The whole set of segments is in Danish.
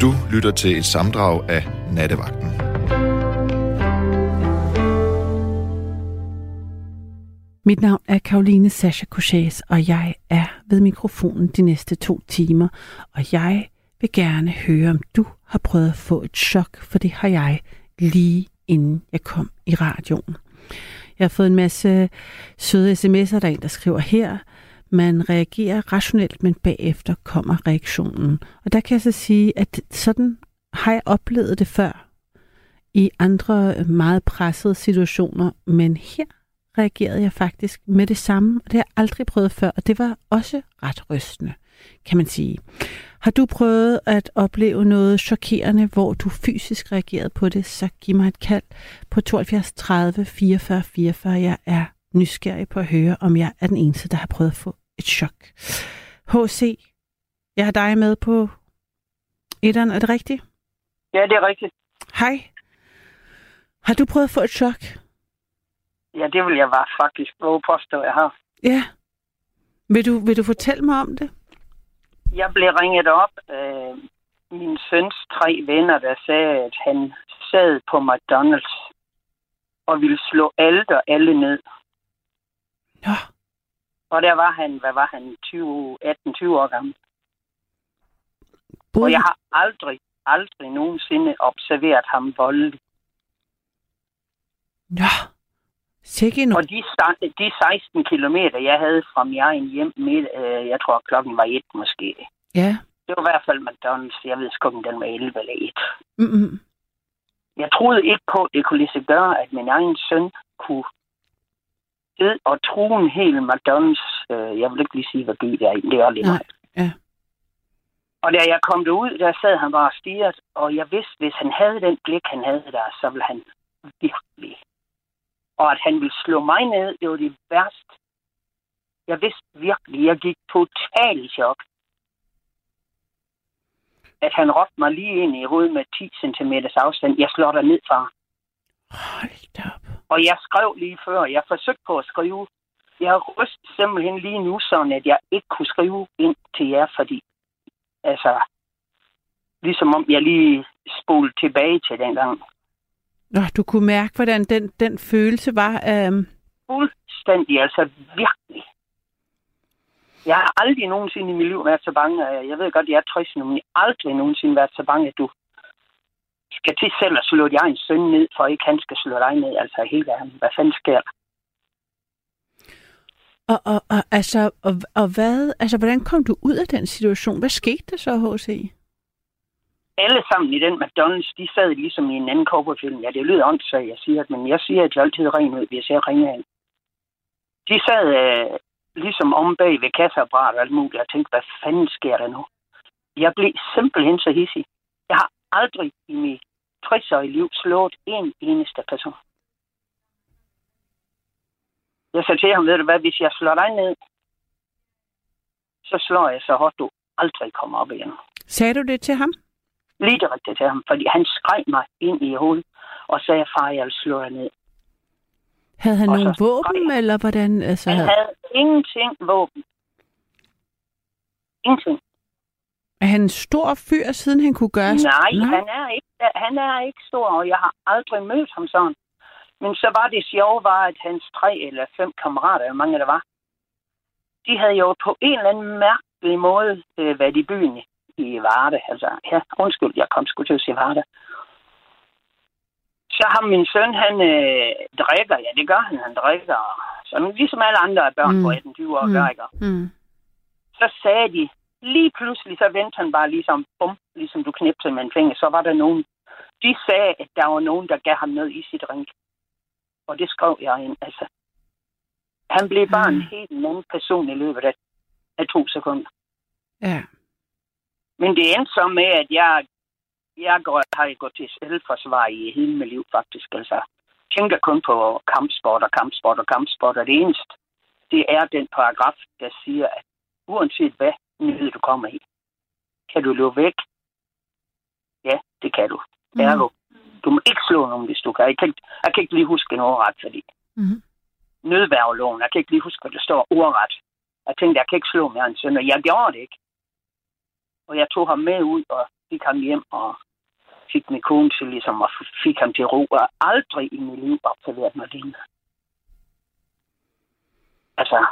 Du lytter til et samdrag af Nattevagten. Mit navn er Karoline Sasha Couchés, og jeg er ved mikrofonen de næste to timer. Og jeg vil gerne høre, om du har prøvet at få et chok, for det har jeg lige inden jeg kom i radioen. Jeg har fået en masse søde sms'er, der er en, der skriver her. Man reagerer rationelt, men bagefter kommer reaktionen. Og der kan jeg så sige, at sådan har jeg oplevet det før i andre meget pressede situationer, men her reagerede jeg faktisk med det samme, og det har jeg aldrig prøvet før, og det var også ret rystende, kan man sige. Har du prøvet at opleve noget chokerende, hvor du fysisk reagerede på det, så giv mig et kald på 72 30 44 44. Jeg er nysgerrig på at høre, om jeg er den eneste, der har prøvet at få et chok. H.C., jeg har dig med på etteren, er det rigtigt? Ja, det er rigtigt. Hej. Har du prøvet at få et chok? Ja, det vil jeg bare faktisk våge påstå, jeg har. Ja. Vil du, vil du fortælle mig om det? Jeg blev ringet op af min søns tre venner, der sagde, at han sad på McDonald's og ville slå alt og alle ned. Ja. Og der var han, hvad var han, 20, 18-20 år gammel. Og jeg har aldrig, aldrig nogensinde observeret ham voldelig. Ja. Sikke en... Og de, de 16 kilometer, jeg havde fra min egen hjem, med, øh, jeg tror klokken var et måske. Ja. Det var i hvert fald McDonald's. Jeg ved sgu ikke, den var 11 eller 1. Mm-mm. Jeg troede ikke på, at det kunne lade sig gøre, at min egen søn kunne sidde og true en hel McDonald's. Øh, jeg vil ikke lige sige, hvad by det er. i, Det er lige Nej, ja. Og da jeg kom derud, der sad han bare stirrede, og jeg vidste, hvis han havde den blik, han havde der, så ville han virkelig. Og at han ville slå mig ned, det var det værste. Jeg vidste virkelig, jeg gik totalt i chok. At han råbte mig lige ind i hovedet med 10 cm afstand. Jeg slår dig ned, far. Hold op. Og jeg skrev lige før, jeg forsøgte på at skrive. Jeg har rystet simpelthen lige nu, sådan at jeg ikke kunne skrive ind til jer, fordi altså, ligesom om jeg lige spolede tilbage til dengang. Nå, du kunne mærke, hvordan den, den følelse var. Øhm, Fuldstændig, altså virkelig. Jeg har aldrig nogensinde i mit liv været så bange. Jeg ved godt, jeg er 60 nu, men jeg har aldrig nogensinde været så bange, at du skal til selv at slå din egen søn ned, for ikke han skal slå dig ned. Altså helt ærligt, hvad fanden sker der? og, og, og, altså, og, og hvad, altså, hvordan kom du ud af den situation? Hvad skete der så, H.C.? alle sammen i den McDonald's, de sad ligesom i en anden cowboyfilm. Ja, det lyder åndssvagt, jeg siger, men jeg siger, at de altid ren ud, hvis jeg ringer ind. De sad øh, ligesom om bag ved kasseapparat og alt muligt, og tænkte, hvad fanden sker der nu? Jeg blev simpelthen så hissig. Jeg har aldrig i mit 60-årige liv slået en eneste person. Jeg sagde til ham, ved du hvad, hvis jeg slår dig ned, så slår jeg så hårdt, du aldrig kommer op igen Sagde du det til ham? lige direkte til ham, fordi han skreg mig ind i hovedet og sagde, far, jeg vil slå jer ned. Havde han Og nogle våben, eller hvordan? Altså, Han havde ingenting våben. Ingenting. Er han en stor fyr, siden han kunne gøre Nej, Nej. han er, ikke, han er ikke stor, og jeg har aldrig mødt ham sådan. Men så var det sjove, var, at hans tre eller fem kammerater, hvor mange der var, de havde jo på en eller anden mærkelig måde øh, været i byen i Varde. Altså, ja, undskyld, jeg kom sgu til at sige Varde. Så har min søn, han øh, drikker, ja, det gør han, han drikker. Så ligesom alle andre børn mm. på 18-20 år Mm. gør, ikke? Mm. så sagde de, lige pludselig, så vendte han bare ligesom, bum, ligesom du knipsede med en finger, så var der nogen. De sagde, at der var nogen, der gav ham noget i sit drink. Og det skrev jeg ind, altså. Han blev bare Mm. en helt anden person i løbet af, af to sekunder. Ja. Men det endte så med, at jeg, jeg går, har gået til selvforsvar i hele mit liv, faktisk. Altså, tænker kun på kampsport og kampsport og kampsport, og det eneste, det er den paragraf, der siger, at uanset hvad nyhed du kommer i, kan du løbe væk? Ja, det kan du. Mm. Ergo, du må ikke slå nogen, hvis du kan. Jeg kan ikke, jeg kan ikke lige huske en overret, fordi Mm. nødværveloven, jeg kan ikke lige huske, hvad der står ordret. Jeg tænkte, jeg kan ikke slå mere en søn, og jeg gjorde det ikke. Og jeg tog ham med ud, og fik ham hjem og fik min kone til ligesom, og fik ham til ro, og aldrig i mit liv observeret mig lignende. Altså,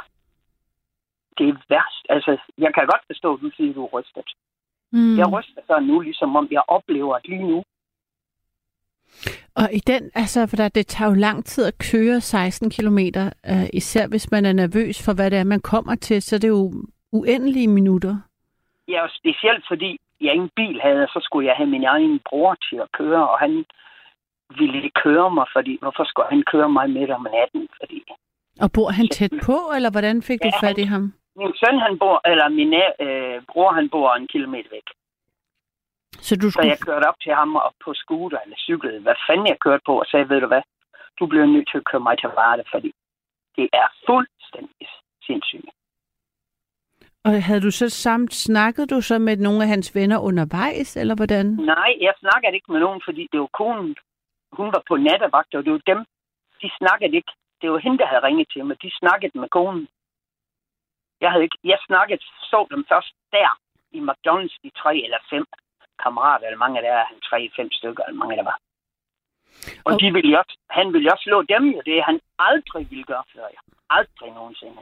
det er værst. Altså, jeg kan godt forstå, at du siger, at du er rystet. Mm. Jeg ryster så nu, ligesom om jeg oplever det lige nu. Og i den, altså, for der, det tager jo lang tid at køre 16 km, uh, især hvis man er nervøs for, hvad det er, man kommer til, så det er jo uendelige minutter. Ja, og specielt fordi jeg ingen bil havde, og så skulle jeg have min egen bror til at køre, og han ville ikke køre mig, fordi hvorfor skulle han køre mig midt om natten? Fordi... Og bor han tæt på, eller hvordan fik ja, du fat i ham? Min søn, han bor, eller min øh, bror, han bor en kilometer væk. Så, du skulle... så jeg kørte op til ham og på scooter eller cykel, hvad fanden jeg kørte på, og sagde, ved du hvad, du bliver nødt til at køre mig til Varde, fordi det er fuldstændig sindssygt. Og havde du så samt, snakket du så med nogle af hans venner undervejs, eller hvordan? Nej, jeg snakkede ikke med nogen, fordi det var konen. Hun var på nattevagt, og det var dem. De snakkede ikke. Det var hende, der havde ringet til mig. De snakkede med konen. Jeg, havde ikke, jeg snakkede, så dem først der i McDonald's, de tre eller fem kammerater, eller mange der, han tre, fem stykker, eller mange der var. Og okay. de ville også, han ville også slå dem jo, det han aldrig ville gøre før jeg. Aldrig nogensinde.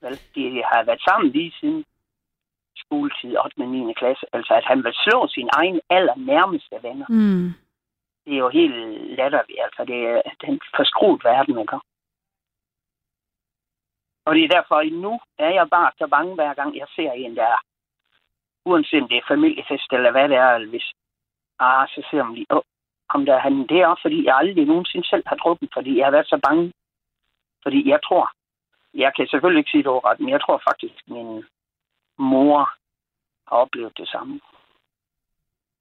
Vel, de har været sammen lige siden skoletid, 8. og 9. klasse. Altså, at han vil slå sin egen allernærmeste venner. Mm. Det er jo helt latterligt. Altså, det er den forskruet verden, ikke? Og det er derfor, at nu er jeg bare så bange, hver gang jeg ser en, der er, uanset om det er familiefest eller hvad det er, hvis, ah, så ser man lige, åh, kom der han, det er fordi jeg aldrig nogensinde selv har drukket, fordi jeg har været så bange. Fordi jeg tror, jeg kan selvfølgelig ikke sige det overret, men jeg tror faktisk, at min mor har oplevet det samme.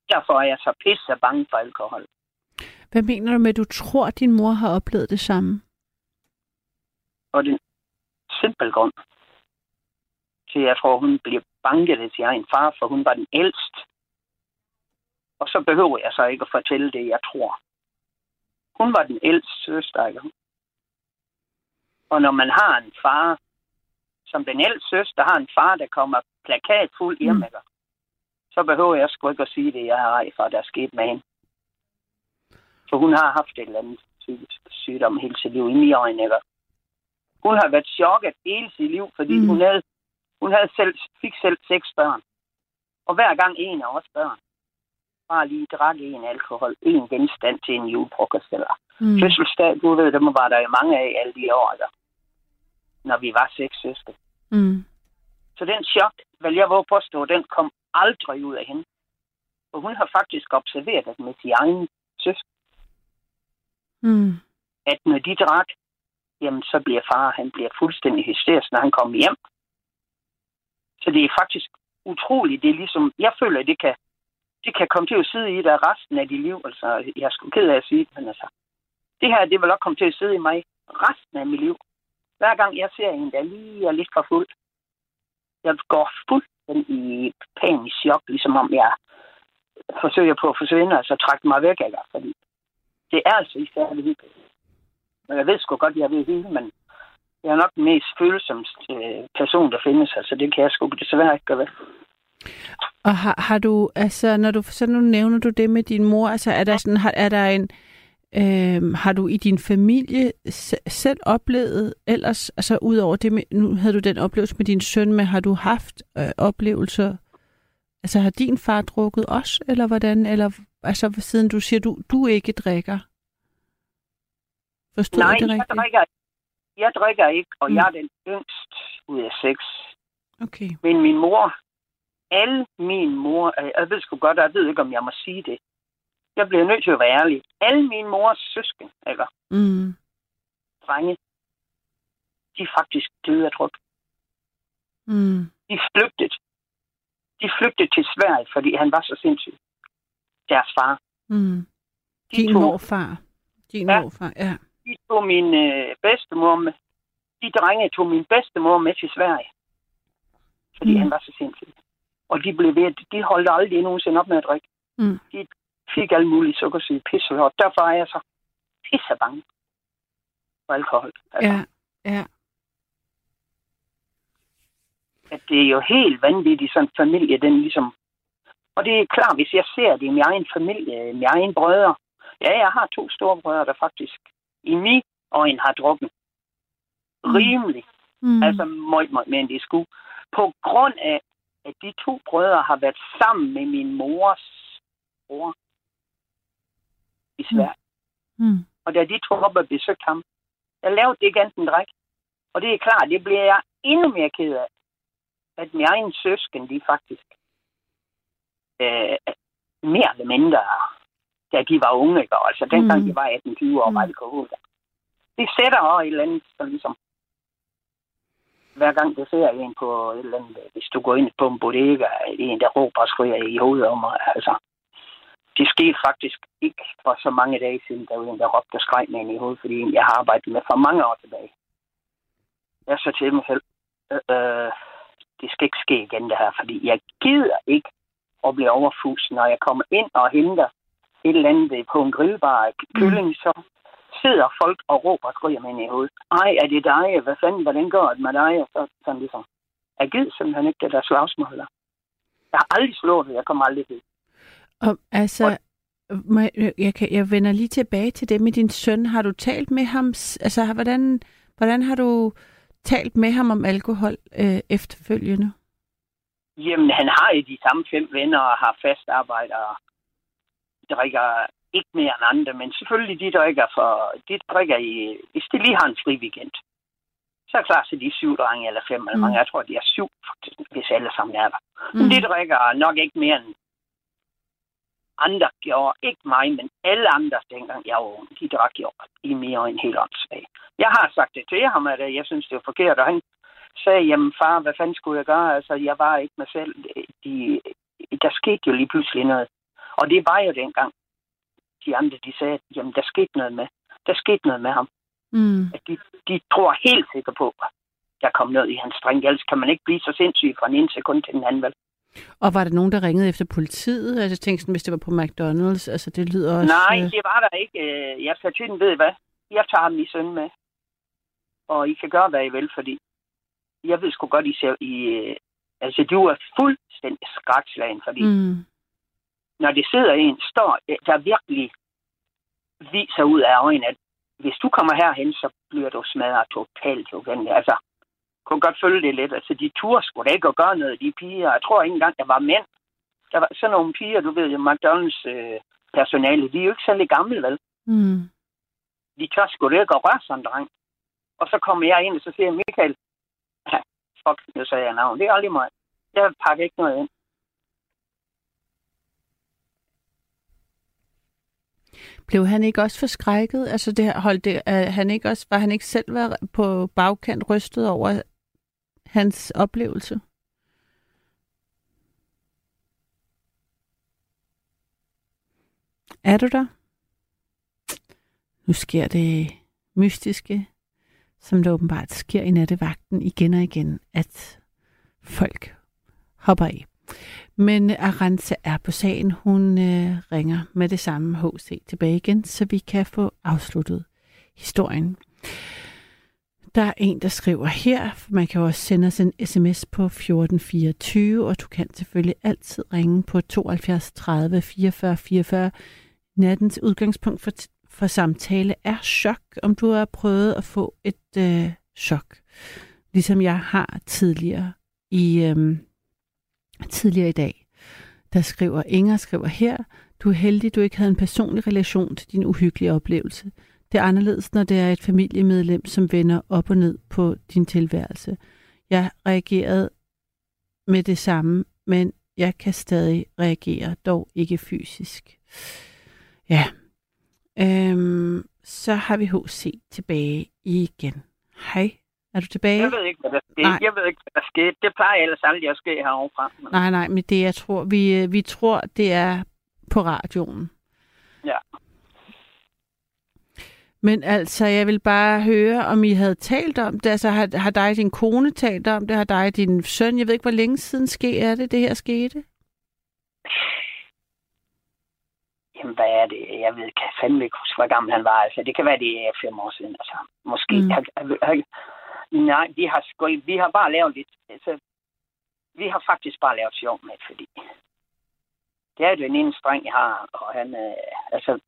Derfor er jeg så pisse bange for alkohol. Hvad mener du med, at du tror, at din mor har oplevet det samme? Og den simpel grund til, jeg tror, hun bliver banket til egen far, for hun var den ældste. Og så behøver jeg så ikke at fortælle det, jeg tror. Hun var den ældste søster, ikke? Og når man har en far, som den ældste søster har en far, der kommer plakat fuld hjem, mm. så behøver jeg sgu ikke at sige det, jeg har ej for, der er sket med hende. For hun har haft et eller andet sygdom hele sit liv i mine øjne, ikke? Hun har været chokket hele sit liv, fordi mm. hun, havde, hun havde selv, fik selv seks børn. Og hver gang en af os børn bare lige drak en alkohol, en genstand til en julefrokost eller mm. fødselsdag, du ved, dem var der jo mange af alle de år, der, når vi var seks søstre. Mm. Så den chok, vel jeg våge påstå, den kom aldrig ud af hende. For hun har faktisk observeret det med sin egen søster. Mm. At når de drak, jamen så bliver far, han bliver fuldstændig hysterisk, når han kommer hjem. Så det er faktisk utroligt. Det er ligesom, jeg føler, at det kan, det kan komme til at sidde i dig resten af dit liv. Altså, jeg er sgu ked af at sige det, men altså, det her, det vil også komme til at sidde i mig resten af mit liv. Hver gang jeg ser en, der lige er lidt for fuld, jeg går fuldstændig panisk chok, ligesom om jeg forsøger på at forsvinde, og så trække mig væk af fordi det er altså ikke særlig hyggeligt. Men jeg ved sgu godt, jeg vil hylde, men jeg er nok den mest følsomme øh, person, der findes, altså det kan jeg sgu desværre ikke gøre ved. Og har, har du, altså når du, så nu nævner du det med din mor, altså er der sådan, har, er der en, øh, har du i din familie selv oplevet ellers, altså udover det med, nu havde du den oplevelse med din søn, men har du haft øh, oplevelser, altså har din far drukket også, eller hvordan, eller altså siden du siger, du, du ikke drikker? Forstod Nej, det rigtigt? jeg drikker, jeg drikker ikke, og mm. jeg er den yngst ud af seks. Okay. Men min mor, alle min mor, jeg ved sgu godt, jeg ved ikke, om jeg må sige det. Jeg bliver nødt til at være ærlig. Alle mine mors søsken, eller mm. drenge, de er faktisk døde af druk. Mm. De flygtede. De flygtede til Sverige, fordi han var så sindssyg. Deres far. Mm. De Din tog, morfar. Din ja, morfar, ja de tog min øh, bedstemor med. De drenge tog min bedstemor med til Sverige. Fordi mm. han var så sindssyg. Og de blev ved, de holdt aldrig nogensinde op med at drikke. Mm. De fik alle mulige sukkersyge pisse, og derfor er jeg så pisse bange for alkohol. Altså. Ja, ja. At det er jo helt vanvittigt, sådan en familie, den ligesom Og det er klart, hvis jeg ser det i min egen familie, min egen brødre. Ja, jeg har to store brødre, der faktisk i min øjne har drukket rimelig. Mm. Altså meget, meget mere end de skulle. På grund af, at de to brødre har været sammen med min mors bror i Sverige. Mm. Mm. Og da de tog op og besøgte ham, jeg lavede det ikke enten drik. Og det er klart, det bliver jeg endnu mere ked af, at min egen søsken, de faktisk øh, mere eller mindre, da de var unge, ikke? altså dengang mm. de var 18-20 år, mm. var alkohol. Det sætter også et eller andet, så ligesom, hver gang du ser en på et eller andet, hvis du går ind på en bodega, en der råber og skriger i hovedet om mig, altså, det skete faktisk ikke for så mange dage siden, der var en, der råbte og skreg med en i hovedet, fordi jeg har arbejdet med for mange år tilbage. Jeg så til mig selv, øh, øh, det skal ikke ske igen det her, fordi jeg gider ikke at blive overfus, når jeg kommer ind og henter et eller andet på en grillbar kylling, mm. så sidder folk og råber og skriger med i hovedet. Ej, er det dig? Hvad fanden, hvordan går det med dig? Og så sådan ligesom, jeg gider simpelthen ikke det der slagsmål der. Jeg har aldrig slået det, jeg kommer aldrig til. Og altså, og, jeg, jeg, kan, jeg vender lige tilbage til det med din søn. Har du talt med ham? Altså, hvordan, hvordan har du talt med ham om alkohol øh, efterfølgende? Jamen, han har jo de samme fem venner og har fast arbejde og drikker ikke mere end andre, men selvfølgelig de drikker for, de drikker i, hvis de lige har en fri weekend. Så er det klart, så de er syv drenge eller fem, eller mm. mange, jeg tror, de er syv, hvis alle sammen er der. Mm. Men de drikker nok ikke mere end andre gjorde. Ikke mig, men alle andre dengang jeg var ung. De drak jo i mere end helt åndssvagt. Jeg har sagt det til ham, at jeg synes, det var forkert, og han sagde, jamen far, hvad fanden skulle jeg gøre? Altså, jeg var ikke mig selv. De, der skete jo lige pludselig noget. Og det var jo dengang. De andre, de sagde, jamen der skete noget med. Der skete noget med ham. Mm. At de, de tror helt sikkert på, at der kom noget i hans drink. Ellers kan man ikke blive så sindssyg fra en ene sekund til den anden, vel? Og var der nogen, der ringede efter politiet? Altså, jeg tænkte sådan, hvis det var på McDonald's, altså det lyder også... Nej, øh, det var der ikke. Øh, jeg sagde til den, ved hvad? Jeg tager ham i søn med. Og I kan gøre, hvad I vil, fordi jeg ved sgu godt, I ser... I, øh, altså, du er fuldstændig skrækslagen, fordi mm. Når det sidder en, står der virkelig viser ud af øjnene, at hvis du kommer herhen, så bliver du smadret totalt. Jo, altså, kunne godt følge det lidt. Altså, de turde sgu da ikke at gøre noget, de piger. Jeg tror ikke engang, der var mænd. Der var sådan nogle piger, du ved jo, McDonald's øh, personale, de er jo ikke særlig gamle, vel? Mm. De tør sgu da ikke at røre sådan en dreng. Og så kommer jeg ind, og så siger Michael, ja, fuck, nu sagde jeg navn. Det er aldrig mig. Jeg pakker ikke noget ind. Blev han ikke også forskrækket? Altså det holdt det, uh, han ikke også, var han ikke selv var på bagkant rystet over, hans oplevelse? Er du der? Nu sker det mystiske, som det åbenbart sker i nattevagten igen og igen, at folk hopper i. Men Arantxa er på sagen. Hun øh, ringer med det samme HC tilbage igen, så vi kan få afsluttet historien. Der er en, der skriver her, for man kan også sende os en sms på 1424, og du kan selvfølgelig altid ringe på 72 30 44 44. Nattens udgangspunkt for, for samtale er chok, om du har prøvet at få et øh, chok, ligesom jeg har tidligere i øh, tidligere i dag. Der skriver Inger skriver her, du er heldig, du ikke havde en personlig relation til din uhyggelige oplevelse. Det er anderledes, når det er et familiemedlem, som vender op og ned på din tilværelse. Jeg reagerede med det samme, men jeg kan stadig reagere, dog ikke fysisk. Ja. Øhm, så har vi HC tilbage igen. Hej, er du tilbage? Jeg ved ikke, hvad der skete. Nej. Jeg ved ikke, hvad der skete. Det plejer ellers aldrig at ske herovre. Nej, nej, men det jeg tror, vi, øh, vi tror, det er på radioen. Ja. Men altså, jeg vil bare høre, om I havde talt om det. Altså, har, har dig og din kone talt om det? Har dig og din søn? Jeg ved ikke, hvor længe siden ske er det, det her skete? Jamen, hvad er det? Jeg ved, kan fandme ikke huske, hvor gammel han var. Altså, det kan være, det er fem år siden. Altså, måske. Mm. Jeg, jeg, jeg, nej, vi har, sgu, vi har bare lavet lidt... Altså, vi har faktisk bare lavet sjov med, fordi Det er jo den ene streng, jeg har, og han, øh, altså,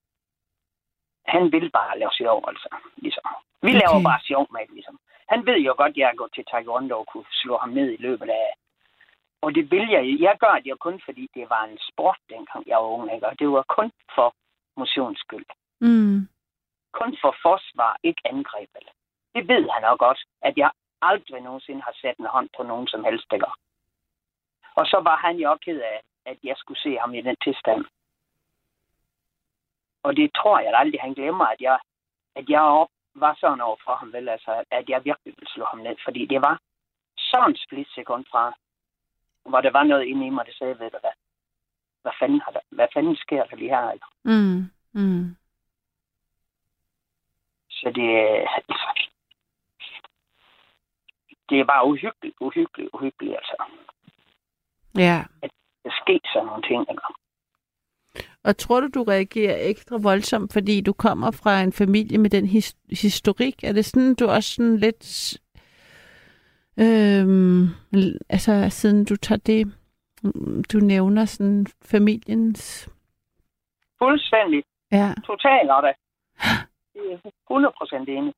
han vil bare lave sjov, altså, ligesom. Vi okay. laver bare sjov med ligesom. Han ved jo godt, at jeg er gået til Taekwondo og kunne slå ham ned i løbet af... Og det vil jeg Jeg gør det jo kun, fordi det var en sport, dengang jeg var ung, ikke? Og det var kun for motions skyld. Mm. Kun for forsvar, ikke angreb. Eller. Det ved han også godt, at jeg aldrig nogensinde har sat en hånd på nogen som helst, ikke? Og så var han jo ked af, at jeg skulle se ham i den tilstand. Og det tror jeg aldrig, han glemmer, at jeg, at jeg op, var sådan over for ham, vel, altså, at jeg virkelig ville slå ham ned. Fordi det var sådan split sekund fra, hvor der var noget inde i mig, der sagde, ved du hvad, hvad fanden, har der, hvad fanden sker der lige her? Mm, mm. Så det, altså, det er bare uhyggeligt, uhyggeligt, uhyggeligt, altså. Ja. At der sker sådan nogle ting, ikke? Og tror du, du reagerer ekstra voldsomt, fordi du kommer fra en familie med den his- historik? Er det sådan, du også sådan lidt... Øhm, altså, siden du tager det, du nævner sådan familiens... Fuldstændig. Ja. Totalt er 100 procent enig.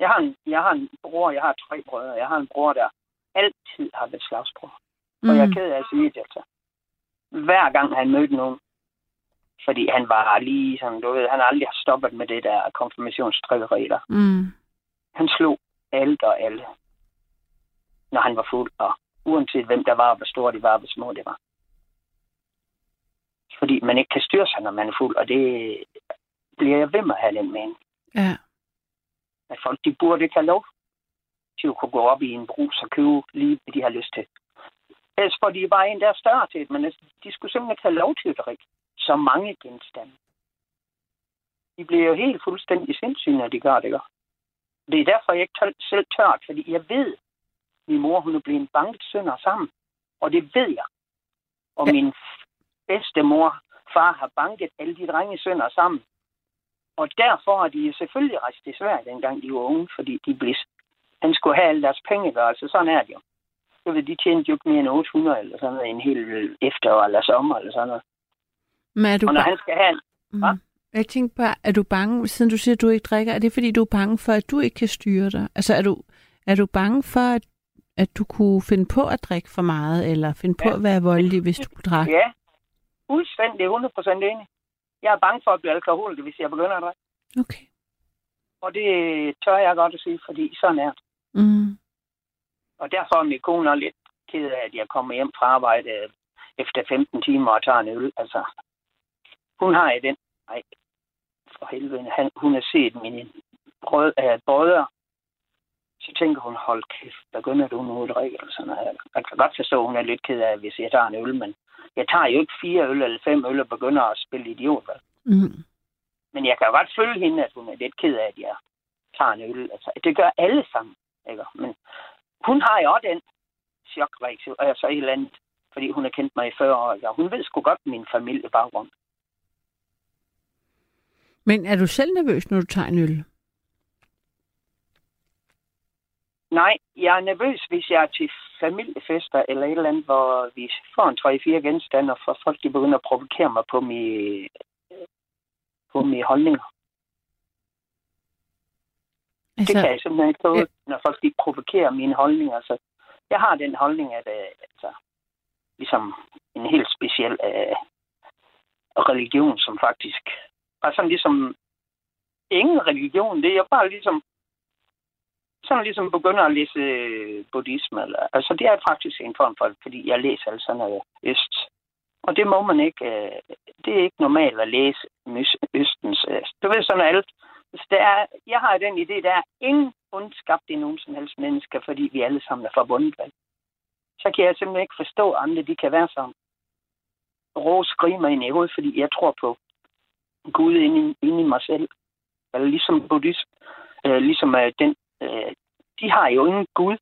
Jeg har, en, jeg har en bror, jeg har tre brødre. Jeg har en bror, der altid har været slagsbror. Mm. Og jeg er ked af at sige det, altså hver gang han mødte nogen. Fordi han var lige sådan, du ved, han aldrig har stoppet med det der konfirmationsstrikkeri der. Mm. Han slog alt og alle, når han var fuld, og uanset hvem der var, hvor store de var, hvor små de var. Fordi man ikke kan styre sig, når man er fuld, og det bliver jeg ved med at have den mening. Ja. At folk, de burde ikke have lov til at kunne gå op i en brus og købe lige, hvad de har lyst til. Ellers får de bare en, der er større til det, men de skulle simpelthen ikke have lov til at drikke så mange genstande. De bliver jo helt fuldstændig sindssyge, når de gør det. Det er derfor, jeg ikke selv tørt, fordi jeg ved, at min mor hun er blevet banket sønder sammen. Og det ved jeg. Og min bedste mor, far har banket alle de drenge sønder sammen. Og derfor har de selvfølgelig rejst til Sverige, dengang de var unge, fordi de blev, han skulle have alle deres penge, altså sådan er det jo så vil de tjene jo ikke mere end 800 eller sådan noget, en hel efterår eller sommer eller sådan noget. Men er du og når han skal have... Mm. Jeg tænker bare, er du bange, siden du siger, at du ikke drikker, er det fordi, du er bange for, at du ikke kan styre dig? Altså, er du, er du bange for, at, at du kunne finde på at drikke for meget, eller finde på ja. at være voldelig, hvis du drak? Ja, fuldstændig 100% enig. Jeg er bange for at blive alkoholiker, hvis jeg begynder at drikke. Okay. Og det tør jeg godt at sige, fordi sådan er det. Mm. Og derfor er min kone også lidt ked af, at jeg kommer hjem fra arbejde efter 15 timer og tager en øl. Altså, hun har i den. Nej, for helvede. Han, hun har set mine brød, øh, brødre. Så tænker hun, hold kæft, begynder du nu at drikke? Eller sådan noget. Jeg kan godt forstå, at hun er lidt ked af, hvis jeg tager en øl, men jeg tager jo ikke fire øl eller fem øl og begynder at spille idiot. Mm. Men jeg kan godt følge hende, at hun er lidt ked af, at jeg tager en øl. Altså, det gør alle sammen. Ikke? Men hun har jo også den chokreaktion, altså et eller andet, fordi hun har kendt mig i 40 år. Og hun ved sgu godt min familiebaggrund. Men er du selv nervøs, når du tager en øl? Nej, jeg er nervøs, hvis jeg er til familiefester eller et eller andet, hvor vi får en 3-4 genstande, og folk de begynder at provokere mig på mine, på mine holdninger. Altså, det kan jeg simpelthen ikke tåle, ja. når folk ikke provokerer mine holdninger. Altså, jeg har den holdning, at uh, altså, ligesom en helt speciel uh, religion, som faktisk er sådan ligesom ingen religion. Det er jo bare ligesom sådan ligesom begynder at læse øh, buddhisme. Eller, altså det er faktisk en form for, fordi jeg læser altså noget øst. Og det må man ikke, øh, det er ikke normalt at læse østens. Øh, du ved sådan alt, så der er, jeg har den idé, der er ingen ondskabt i nogen som helst mennesker, fordi vi alle sammen er forbundet. Vel? Så kan jeg simpelthen ikke forstå, at andre de kan være sådan. Rå skrige ind i hovedet, fordi jeg tror på Gud inde i, inde i mig selv. Eller ligesom buddhism, øh, ligesom øh, den, øh, de har jo ingen Gud.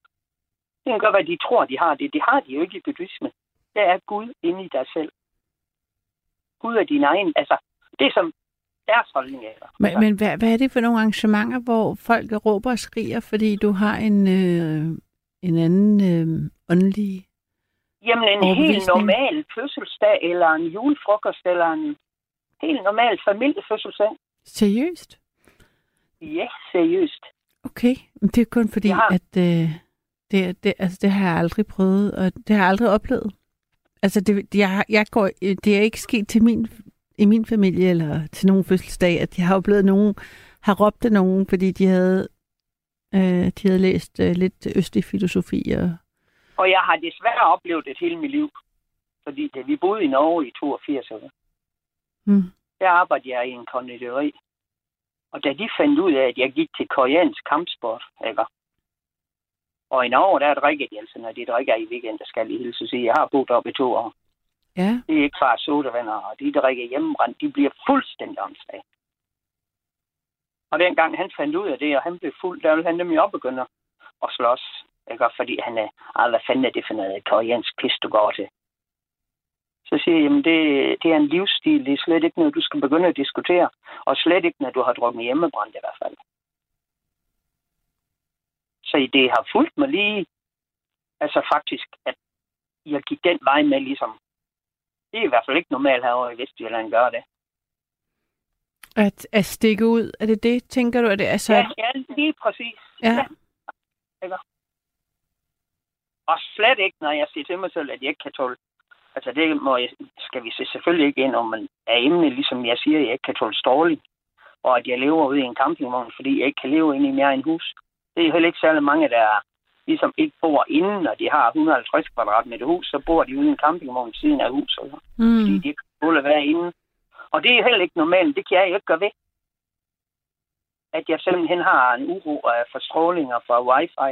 Det kan godt være, de tror, de har det. Det har de jo ikke i buddhisme. Der er Gud inde i dig selv. Gud er din egen, altså, det er som, deres holdning er. Men, altså. men hvad, hvad er det for nogle arrangementer, hvor folk råber og skriger, fordi du har en, øh, en anden øh, åndelig Jamen en helt normal fødselsdag, eller en julefrokost, eller en helt normal familiefødselsdag. Seriøst? Ja, seriøst. Okay, men det er kun fordi, har- at øh, det, det, altså, det har jeg aldrig prøvet, og det har jeg aldrig oplevet. Altså, det, jeg, jeg går, det er ikke sket til min, i min familie eller til nogen fødselsdag, at jeg har oplevet, nogen har råbt af nogen, fordi de havde, øh, de havde læst øh, lidt østlig filosofi. Og, Og jeg har desværre oplevet det hele mit liv. Fordi da vi boede i Norge i 82, ikke? hmm, der arbejdede jeg i en konditori. Og da de fandt ud af, at jeg gik til koreansk kampsport, ikke? Og i Norge, der drikker de altså, når de drikker i weekend, der skal lige hilse sige. Jeg har boet oppe i to år. ja, Det er ikke bare sodavandet, og de drikker hjemmebrændt, de bliver fuldstændig åndssvage. Og dengang han fandt ud af det, og han blev fuld, der ville han nemlig op begynde at slås. Ikke? Fordi han er, fanden er det for noget koreansk pis, du går til? Så siger jeg, jamen det, det er en livsstil, det er slet ikke noget, du skal begynde at diskutere. Og slet ikke, når du har drukket hjemmebrændt i hvert fald. Så det har fulgt mig lige, altså faktisk, at jeg gik den vej med ligesom, det er i hvert fald ikke normalt herovre i Vestjylland gør det. at, at stikke ud, er det det, tænker du? Er det, altså, Ja, ja, lige præcis. ja. Og slet ikke, når jeg siger til mig selv, at jeg ikke kan tåle. Altså det må jeg, skal vi se selvfølgelig ikke ind, om man er emne, ligesom jeg siger, at jeg ikke kan tåle stråling. Og at jeg lever ude i en campingvogn, fordi jeg ikke kan leve inde i mere end hus. Det er heller ikke særlig mange, der ligesom ikke bor inde, når de har 150 kvadratmeter hus, så bor de ude i en campingvogn siden af huset. Fordi mm, de ikke kan at være inde. Og det er heller ikke normalt. Det kan jeg ikke gøre ved. At jeg simpelthen har en uro af forstrålinger fra wifi.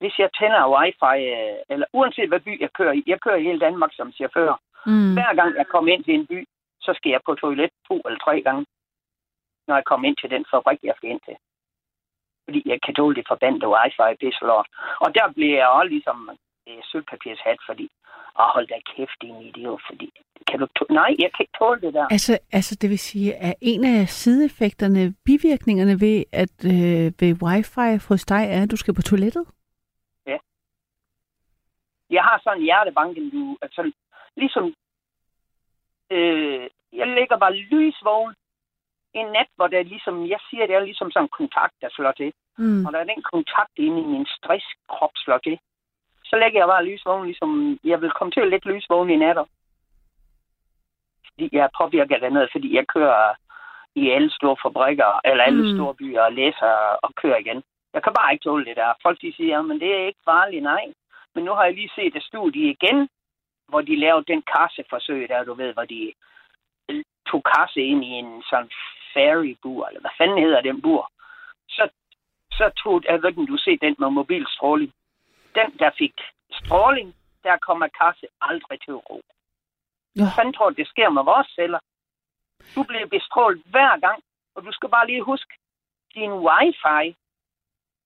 Hvis jeg tænder wifi, øh, eller uanset hvad by jeg kører i, jeg kører i hele Danmark som chauffør. mm, Hver gang jeg kommer ind til en by, så skal jeg på toilet to eller tre gange, når jeg kommer ind til den fabrik, jeg skal ind til. Fordi jeg kan tåle det forbandte wifi, det er så lort. Og der bliver jeg også ligesom øh, sølvpapirshat, fordi, åh, hold da kæft, din idiot, fordi, kan du tåle? Nej, jeg kan ikke tåle det der. Altså, altså, det vil sige, at en af sideeffekterne, bivirkningerne ved, at øh, ved wifi hos dig er, at du skal på toilettet? Jeg har sådan en hjertebanken, du, altså, ligesom, øh, jeg lægger bare lysvågen en nat, hvor det er ligesom, jeg siger, det er ligesom sådan en kontakt, der slår til. Mm. Og der er den kontakt inde i min stresskrop slår til. Så lægger jeg bare lysvågen, ligesom, jeg vil komme til at lægge lysvågen i natter. Fordi jeg er påvirket af noget, fordi jeg kører i alle store fabrikker, eller alle mm. store byer, og læser og kører igen. Jeg kan bare ikke tåle det der. Folk de siger, men det er ikke farligt, nej. Men nu har jeg lige set et studie igen, hvor de lavede den kasseforsøg der, du ved, hvor de tog kasse ind i en sådan fairy-bur, eller hvad fanden hedder den bur. Så, så tog, jeg ved du ser den med mobilstråling. Den, der fik stråling, der kommer kasse aldrig til ro. Ja. Fanden tror det sker med vores celler? Du bliver bestrålet hver gang, og du skal bare lige huske, din wifi,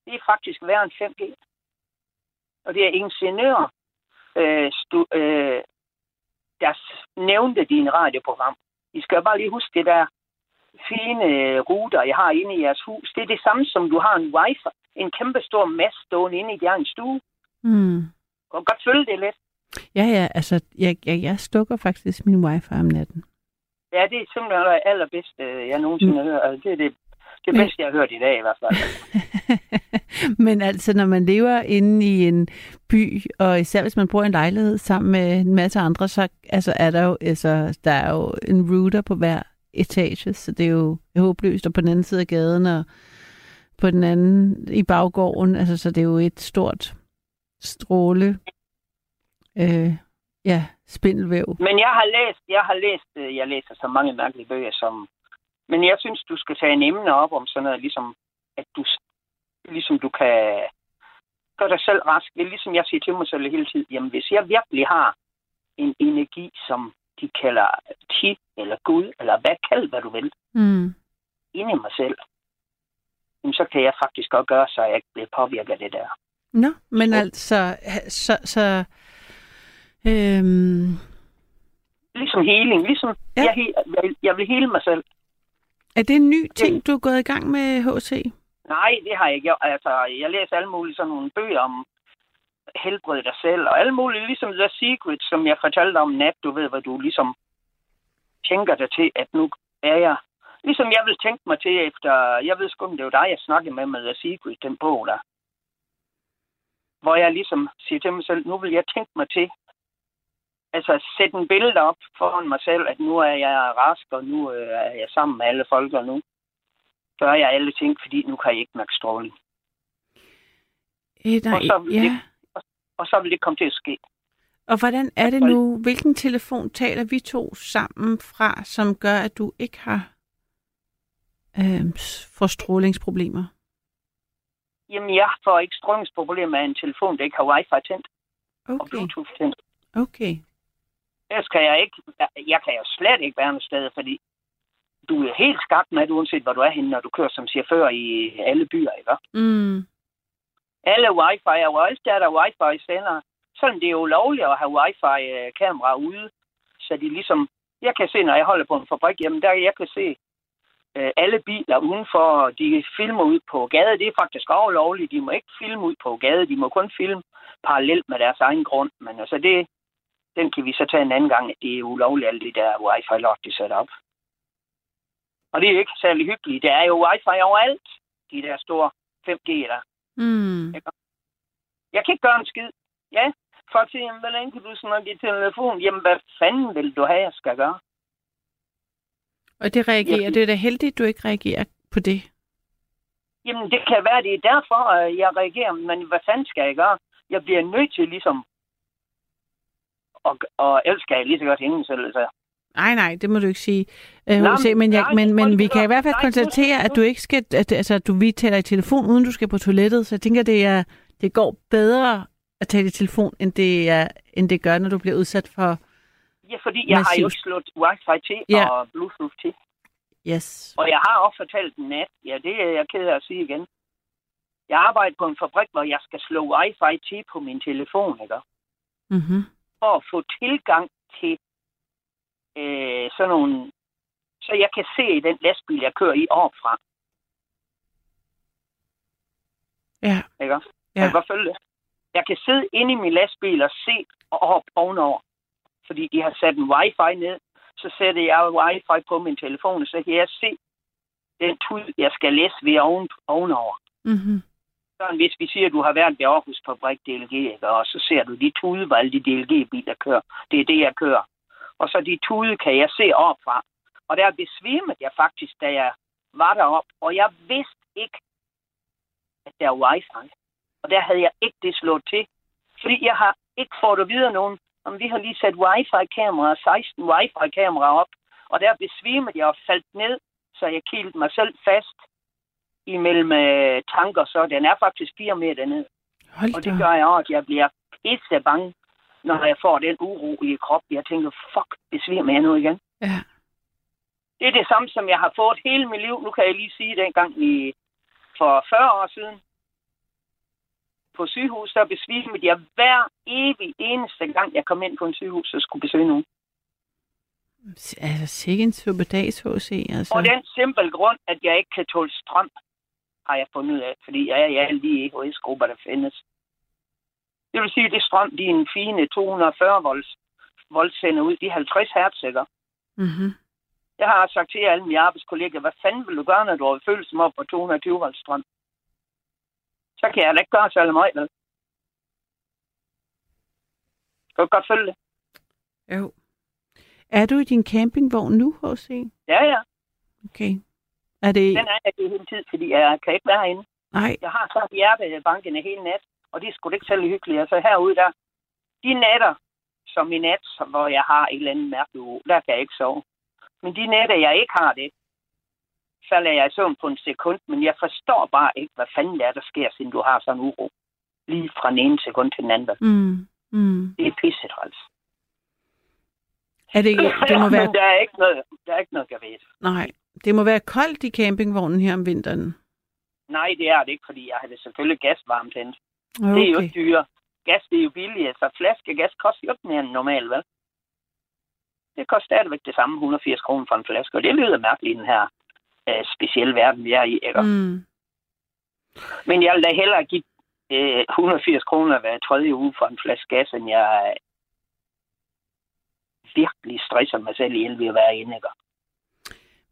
det er faktisk værre end 5G. Og det er ingeniører, øh, stu, øh, der nævnte din radioprogram. I skal bare lige huske det der fine øh, ruter, jeg har inde i jeres hus. Det er det samme, som du har en wifi, en kæmpe stor mast stående inde i din stue. Mm. Du kan godt følge det lidt. Ja, ja, altså, jeg, jeg, jeg slukker faktisk min wifi om natten. Ja, det er simpelthen det allerbedste, jeg nogensinde har hørt. Altså, det er det, det bedste, jeg har hørt i dag i hvert fald. Men altså, når man lever inde i en by, og især hvis man bor i en lejlighed sammen med en masse andre, så altså, er der jo, altså, der er jo en router på hver etage, så det er jo håbløst. Og på den anden side af gaden, og på den anden i baggården, altså, så det er jo et stort stråle, øh, ja, spindelvæv. Men jeg har læst, jeg har læst, øh, jeg læser så mange mærkelige bøger, som... Men jeg synes, du skal tage en emne op om sådan noget, ligesom, at du, ligesom du kan gøre dig selv rask. Det er ligesom jeg siger til mig selv hele tiden, jamen hvis jeg virkelig har en energi, som de kalder ti eller Gud, eller hvad kald hvad du vil, Mm. inde i mig selv, jamen, så kan jeg faktisk godt gøre, så jeg ikke bliver påvirket af det der. Nå, men Så- altså, så, så øhm, Ligesom healing, ligesom Ja. jeg, jeg, jeg vil hele mig selv. Er det en ny ting, du er gået i gang med, H.C.? Nej, det har jeg ikke. Altså, jeg læser alle mulige sådan nogle bøger om helbrede dig selv, og alt muligt, ligesom The Secret, som jeg fortalte om nat, du ved, hvor du ligesom tænker dig til, at nu er jeg, ligesom jeg vil tænke mig til efter, jeg ved sgu, om det var dig, jeg snakkede med med The Secret, den bog der, hvor jeg ligesom siger til mig selv, nu vil jeg tænke mig til, altså sætte en billede op foran mig selv, at nu er jeg rask, og nu øh, er jeg sammen med alle folk, og nu gør jeg alle ting, fordi nu kan jeg ikke mærke stråling. Øh, nej, Og så vil ja. det- Og så vil det komme til at ske. Og hvordan er det nu? Hvilken telefon taler vi to sammen fra, som gør, at du ikke har øh, får strålingsproblemer? Jamen, jeg får ikke strømningsproblemer af en telefon, der ikke har wifi tændt og Okay, bluetooth tændt. okay. Ellers kan jeg ikke, jeg kan jo slet ikke være noget sted, fordi du er helt skabt med, uanset hvor du er henne, når du kører som chauffør i alle byer, ikke? Mm. Alle wifi, og alt der er der wifi sender, selvom det er ulovligt at have wifi-kamera ude, så de ligesom, jeg kan se, når jeg holder på en fabrik, jamen der jeg kan se øh, alle biler udenfor, de filmer ud på gade, det er faktisk også lovligt, de må ikke filme ud på gade, de må kun filme parallelt med deres egen grund, men altså det, den kan vi så tage en anden gang, at det er ulovligt, alle de der wifi-log, de sætter op. Og det er ikke særlig hyggeligt. Der er jo wifi overalt, de der store 5G der. Mm. Jeg kan ikke gøre en skid. Ja, folk siger, jamen, hvordan kan du snakke i telefon? Jamen, hvad fanden vil du have, jeg skal gøre? Og det reagerer, Jeg- det er da heldigt, du ikke reagerer på det. Jamen, det kan være, det er derfor, at jeg reagerer, men hvad fanden skal jeg gøre? Jeg bliver nødt til ligesom, og, og ellers skal jeg lige så godt hænge selv. Så. Nej, nej, det må du ikke sige. Øh, Nej, HC, men, jeg, nej, men, men vi kan i hvert fald Nej, konstatere, at du ikke skal, at, altså, du vi taler i telefon, uden du skal på toilettet. Så jeg tænker, det er, det går bedre at tale i telefon, end det, er, end det gør, når du bliver udsat for... Ja, fordi jeg har jo slået wifi til Ja. og bluetooth til. Yes. Og jeg har også fortalt den nat, ja, det er jeg ked af at sige igen. Jeg arbejder på en fabrik, hvor jeg skal slå wifi til på min telefon, ikke? Mm-hmm. For at få tilgang til øh, sådan nogle... Så jeg kan se den lastbil, jeg kører i opfra. Ja, Ikke? også? Ja. Jeg kan godt følge det. Jeg kan sidde inde i min lastbil og se op ovenover. Fordi de har sat en wifi ned. Så sætter jeg wifi på min telefon, og så kan jeg se den tud, jeg skal læse ved oven, ovenover. mm-hmm. Sådan, hvis vi siger, at du har været ved Aarhus Fabrik DLG, ikke? og så ser du de tude, hvor alle de DLG-biler kører. Det er det, jeg kører. Og så de tude kan jeg se opfra. Og der besvimede jeg faktisk, da jeg var deroppe. Og jeg vidste ikke, at der er wifi. Og der havde jeg ikke det slået til. Fordi jeg har ikke fået at videre nogen. Om vi har lige sat wifi-kameraer, 16 wifi-kameraer op. Og der besvimede jeg og faldt ned, så jeg kildte mig selv fast imellem øh, tanker, så den er faktisk fire meter ned. Hold Og det gør jeg også, at jeg bliver pisse bange, når jeg får den uro i kroppen. Jeg tænker, fuck, besvimer jeg nu igen? Ja. Det er det samme, som jeg har fået hele mit liv. Nu kan jeg lige sige, dengang i, for 40 år siden, på sygehus, der besvimede jeg hver evig eneste gang, jeg kom ind på en sygehus, så skulle besøge nogen. Altså, sikke en suppedags, HC. Altså. Og den simpel grund, at jeg ikke kan tåle strøm, har jeg fundet ud af, fordi jeg er i alle de EHS-grupper, der findes. Det vil sige, at det strøm, de en fine 240 volts, volts sender ud, de er 50 hertz, ikke? Mm-hmm. Jeg har sagt til alle mine arbejdskolleger, hvad fanden vil du gøre, når du har følelse op på 220 volts strøm? Så kan jeg da ikke gøre så meget, vel? Kan du godt følge det? Jo. Er du i din campingvogn nu, HC? Ja, ja. Okay. Er det... Den er jeg det hele tid, fordi jeg kan ikke være herinde. Nej. Jeg har så hjertebankene hele nat, og det er sgu da ikke særlig hyggeligt. Altså herude der, de nætter, som i nat, hvor jeg har et eller andet mærkeligt uro, der kan jeg ikke sove. Men de nætter, jeg ikke har det, falder jeg i søvn på en sekund, men jeg forstår bare ikke, hvad fanden det er, der sker, siden du har sådan en uro. Lige fra den ene sekund til den anden. Mm. Mm. Det er pisset, altså. Er det, det må være... Men der er ikke noget, der er ikke noget gavet. Nej. Det må være koldt i campingvognen her om vinteren. Nej, det er det ikke, fordi jeg har det selvfølgelig gasvarmt hen. Okay. Det er jo ikke dyre. Gas det er jo billigt, så flaske gas koster jo ikke mere end normalt, vel? Det koster stadigvæk det samme 180 kroner for en flaske, og det lyder mærkeligt i den her øh, specielle verden, vi er i, ikke? Mm. Mm. Men jeg vil da hellere give øh, 180 kroner hver tredje uge for en flaske gas, end jeg virkelig stresser mig selv ihjel ved at være inde. Ikke?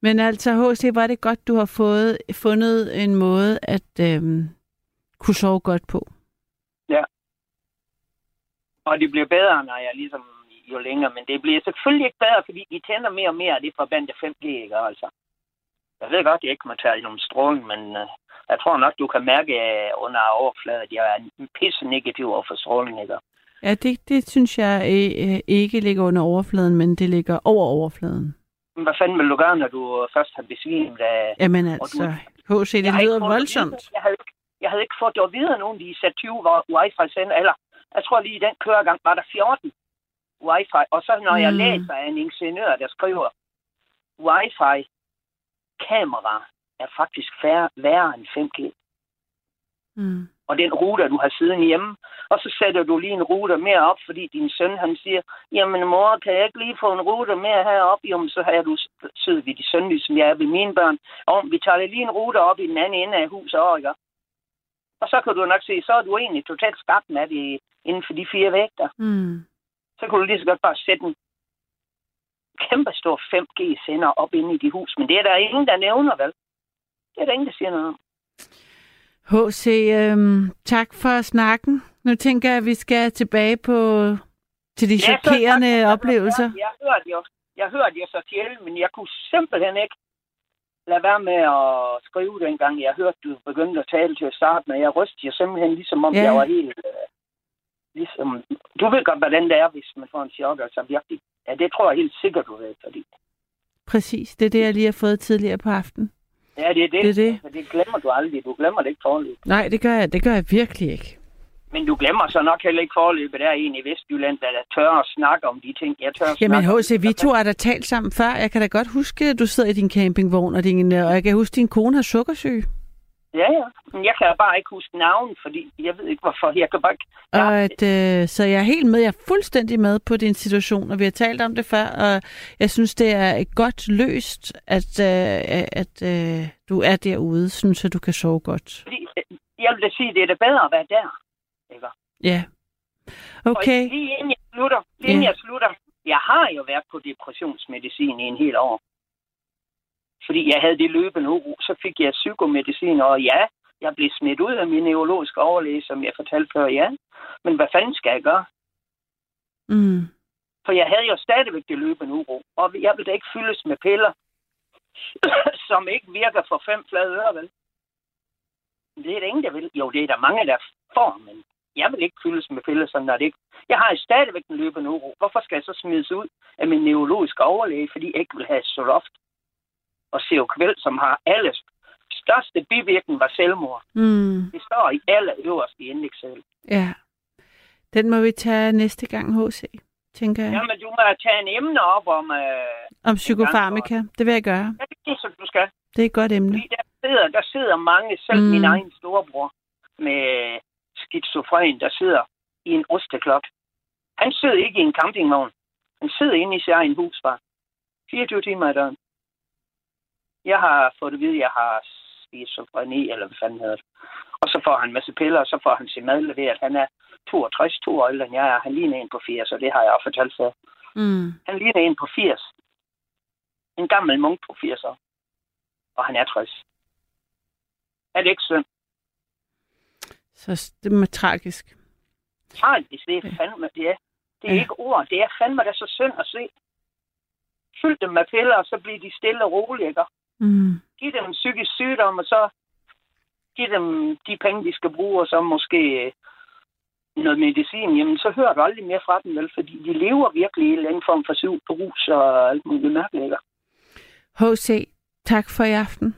Men altså, H.C., var det godt, du har fået, fundet en måde at øhm, kunne sove godt på? Og det bliver bedre, når jeg ligesom jo længere, men det bliver selvfølgelig ikke bedre, fordi de tænder mere og mere af det forbandte 5G, ikke altså? Jeg ved godt, at jeg ikke må tage nogen stråling, men uh, jeg tror nok, du kan mærke uh, under overfladen, at jeg er en pisse negativ over for stråling, ikke? Ja, det, det synes jeg øh, ikke ligger under overfladen, men det ligger over overfladen. Hvad fanden vil du gøre, når du først har besvimet af... Jamen altså, H.C., det Jeg lyder voldsomt. Jeg havde, ikke- jeg havde ikke fået det at vide af nogen, de satte 20 var wifi sender, eller jeg tror lige i den køregang var der 14 wifi, og så når mm. jeg læser af en ingeniør, der skriver, wifi kamera er faktisk færre, værre end 5G. Mm. Og den router, du har siddende hjemme. Og så sætter du lige en router mere op, fordi din søn, han siger, jamen mor, kan jeg ikke lige få en router mere heroppe? Jo, men så har du siddet ved de sønlige, som jeg er ved mine børn. Og vi tager lige en router op i den anden ende af huset også, ikke? Og så kan du nok se, så er du egentlig totalt skabt med det inden for de fire vægter. Mm. Så kan du lige så godt bare sætte en kæmpe stor 5G-sender op inde i dit hus. Men det er der ingen, der nævner, vel? Det er der ingen, der siger noget om. H.C., øhm, tak for snakken. Nu tænker jeg, at vi skal tilbage på til de Ja, så- chokerende jeg- jeg- oplevelser. Jeg, jeg hørte jo, jeg hørte jo så til, men jeg kunne simpelthen ikke lade være med at skrive dengang. Jeg hørte, du begyndte at tale til at starte med. Jeg rystede jo simpelthen ligesom om, Ja. jeg var helt... Øh, ligesom, du ved godt, hvordan det er, hvis man får en chok. Altså virkelig. Ja, det tror jeg helt sikkert, du ved. Fordi, Præcis, det er det, jeg lige har fået tidligere på aftenen. Ja, det er det. Det er det. Altså, det glemmer du aldrig. Du glemmer det ikke forløb. Nej, det gør jeg, det gør jeg virkelig ikke. Men du glemmer så nok heller ikke forløbet. Der er en i Vestjylland, der er tør at snakke om de ting. Jeg tør at Jamen. H.C., vi to har da talt sammen før. Jeg kan da godt huske, at du sidder i din campingvogn, og, din, og jeg kan huske, at din kone har sukkersyge. Ja, ja. Men jeg kan bare ikke huske navn, fordi jeg ved ikke, hvorfor. Jeg kan bare ikke... Og at, øh, så jeg er helt med, jeg er fuldstændig med på din situation, og vi har talt om det før, og jeg synes, det er godt løst, at, øh, at øh, du er derude, sådan, så du kan sove godt. fordi, øh, jeg vil da sige, det er da bedre at være der. Ikke? Ja. Og Okay. lige inden jeg slutter, lige inden Ja. jeg slutter, jeg har jo været på depressionsmedicin i en hel år. Fordi jeg havde det løbende uro, så fik jeg psykomedicin, og ja, jeg blev smidt ud af min neurologiske overlæge, som jeg fortalte før, ja. Men hvad fanden skal jeg gøre? Mm. For jeg havde jo stadigvæk det løbende uro, og jeg vil da ikke fyldes med piller, som ikke virker for fem flade øre, vel? Det er der ingen, der vil. Jo, det er der mange, der får, men jeg vil ikke fyldes med piller, sådan er det ikke. Jeg har stadigvæk den løbende uro. Hvorfor skal jeg så smides ud af min neurologiske overlæge, fordi jeg ikke vil have Zoloft og Seroquel, som har alles største bivirkning var selvmord. Mm. Det står i alle øverste i indlægsæl. Ja. Den må vi tage næste gang, H.C., tænker jeg. Jamen, du må tage en emne op om... Øh, Om psykofarmaka. Det vil jeg gøre. ja, det er så, du skal. Det er et godt emne. Fordi der sidder, der sidder mange, selv Mm. min egen storebror med skizofren, der sidder i en osteklok. Han sidder ikke i en campingvogn. Han sidder inde i sin egen hus bare. 24 timer i døgn. Jeg har fået at vide, at jeg har skizofreni, eller hvad fanden hedder det. Og så får han en masse piller, og så får han sin mad leveret. Han er 62, to år ældre end jeg er. Han ligner en på 80, og det har jeg også fortalt før. Mm. Han ligner en på 80. En gammel munk på 80 år. Og han er 60. Er det ikke synd? Så det er tragisk. Tragisk, det er fandme, det er. Det er Ja. ikke ord, det er fandme da så synd at se. Fyld dem med piller, og så bliver de stille og rolige, ikke? Mm. Giv dem en psykisk sygdom, og så giv dem de penge, de skal bruge, og så måske øh, noget medicin, jamen så hører du aldrig mere fra dem, vel? Fordi de lever virkelig i en eller anden form for syv rus og alt muligt mærkeligt, ikke? H.C., tak for i aften.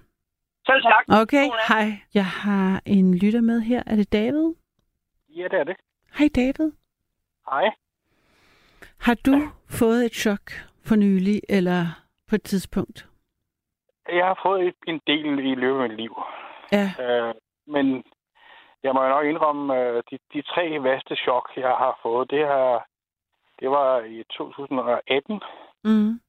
Selv tak. Okay, hej. Jeg har en lytter med her. Er det David? Ja, det er det. Hej David. Hej. Har du fået et chok for nylig, eller på et tidspunkt? Jeg har fået et- en del i løbet af mit liv. Ja. Øh, men jeg må jo nok indrømme, øh, de, de tre værste chok, jeg har fået, det, har, det var i 2018, Mm.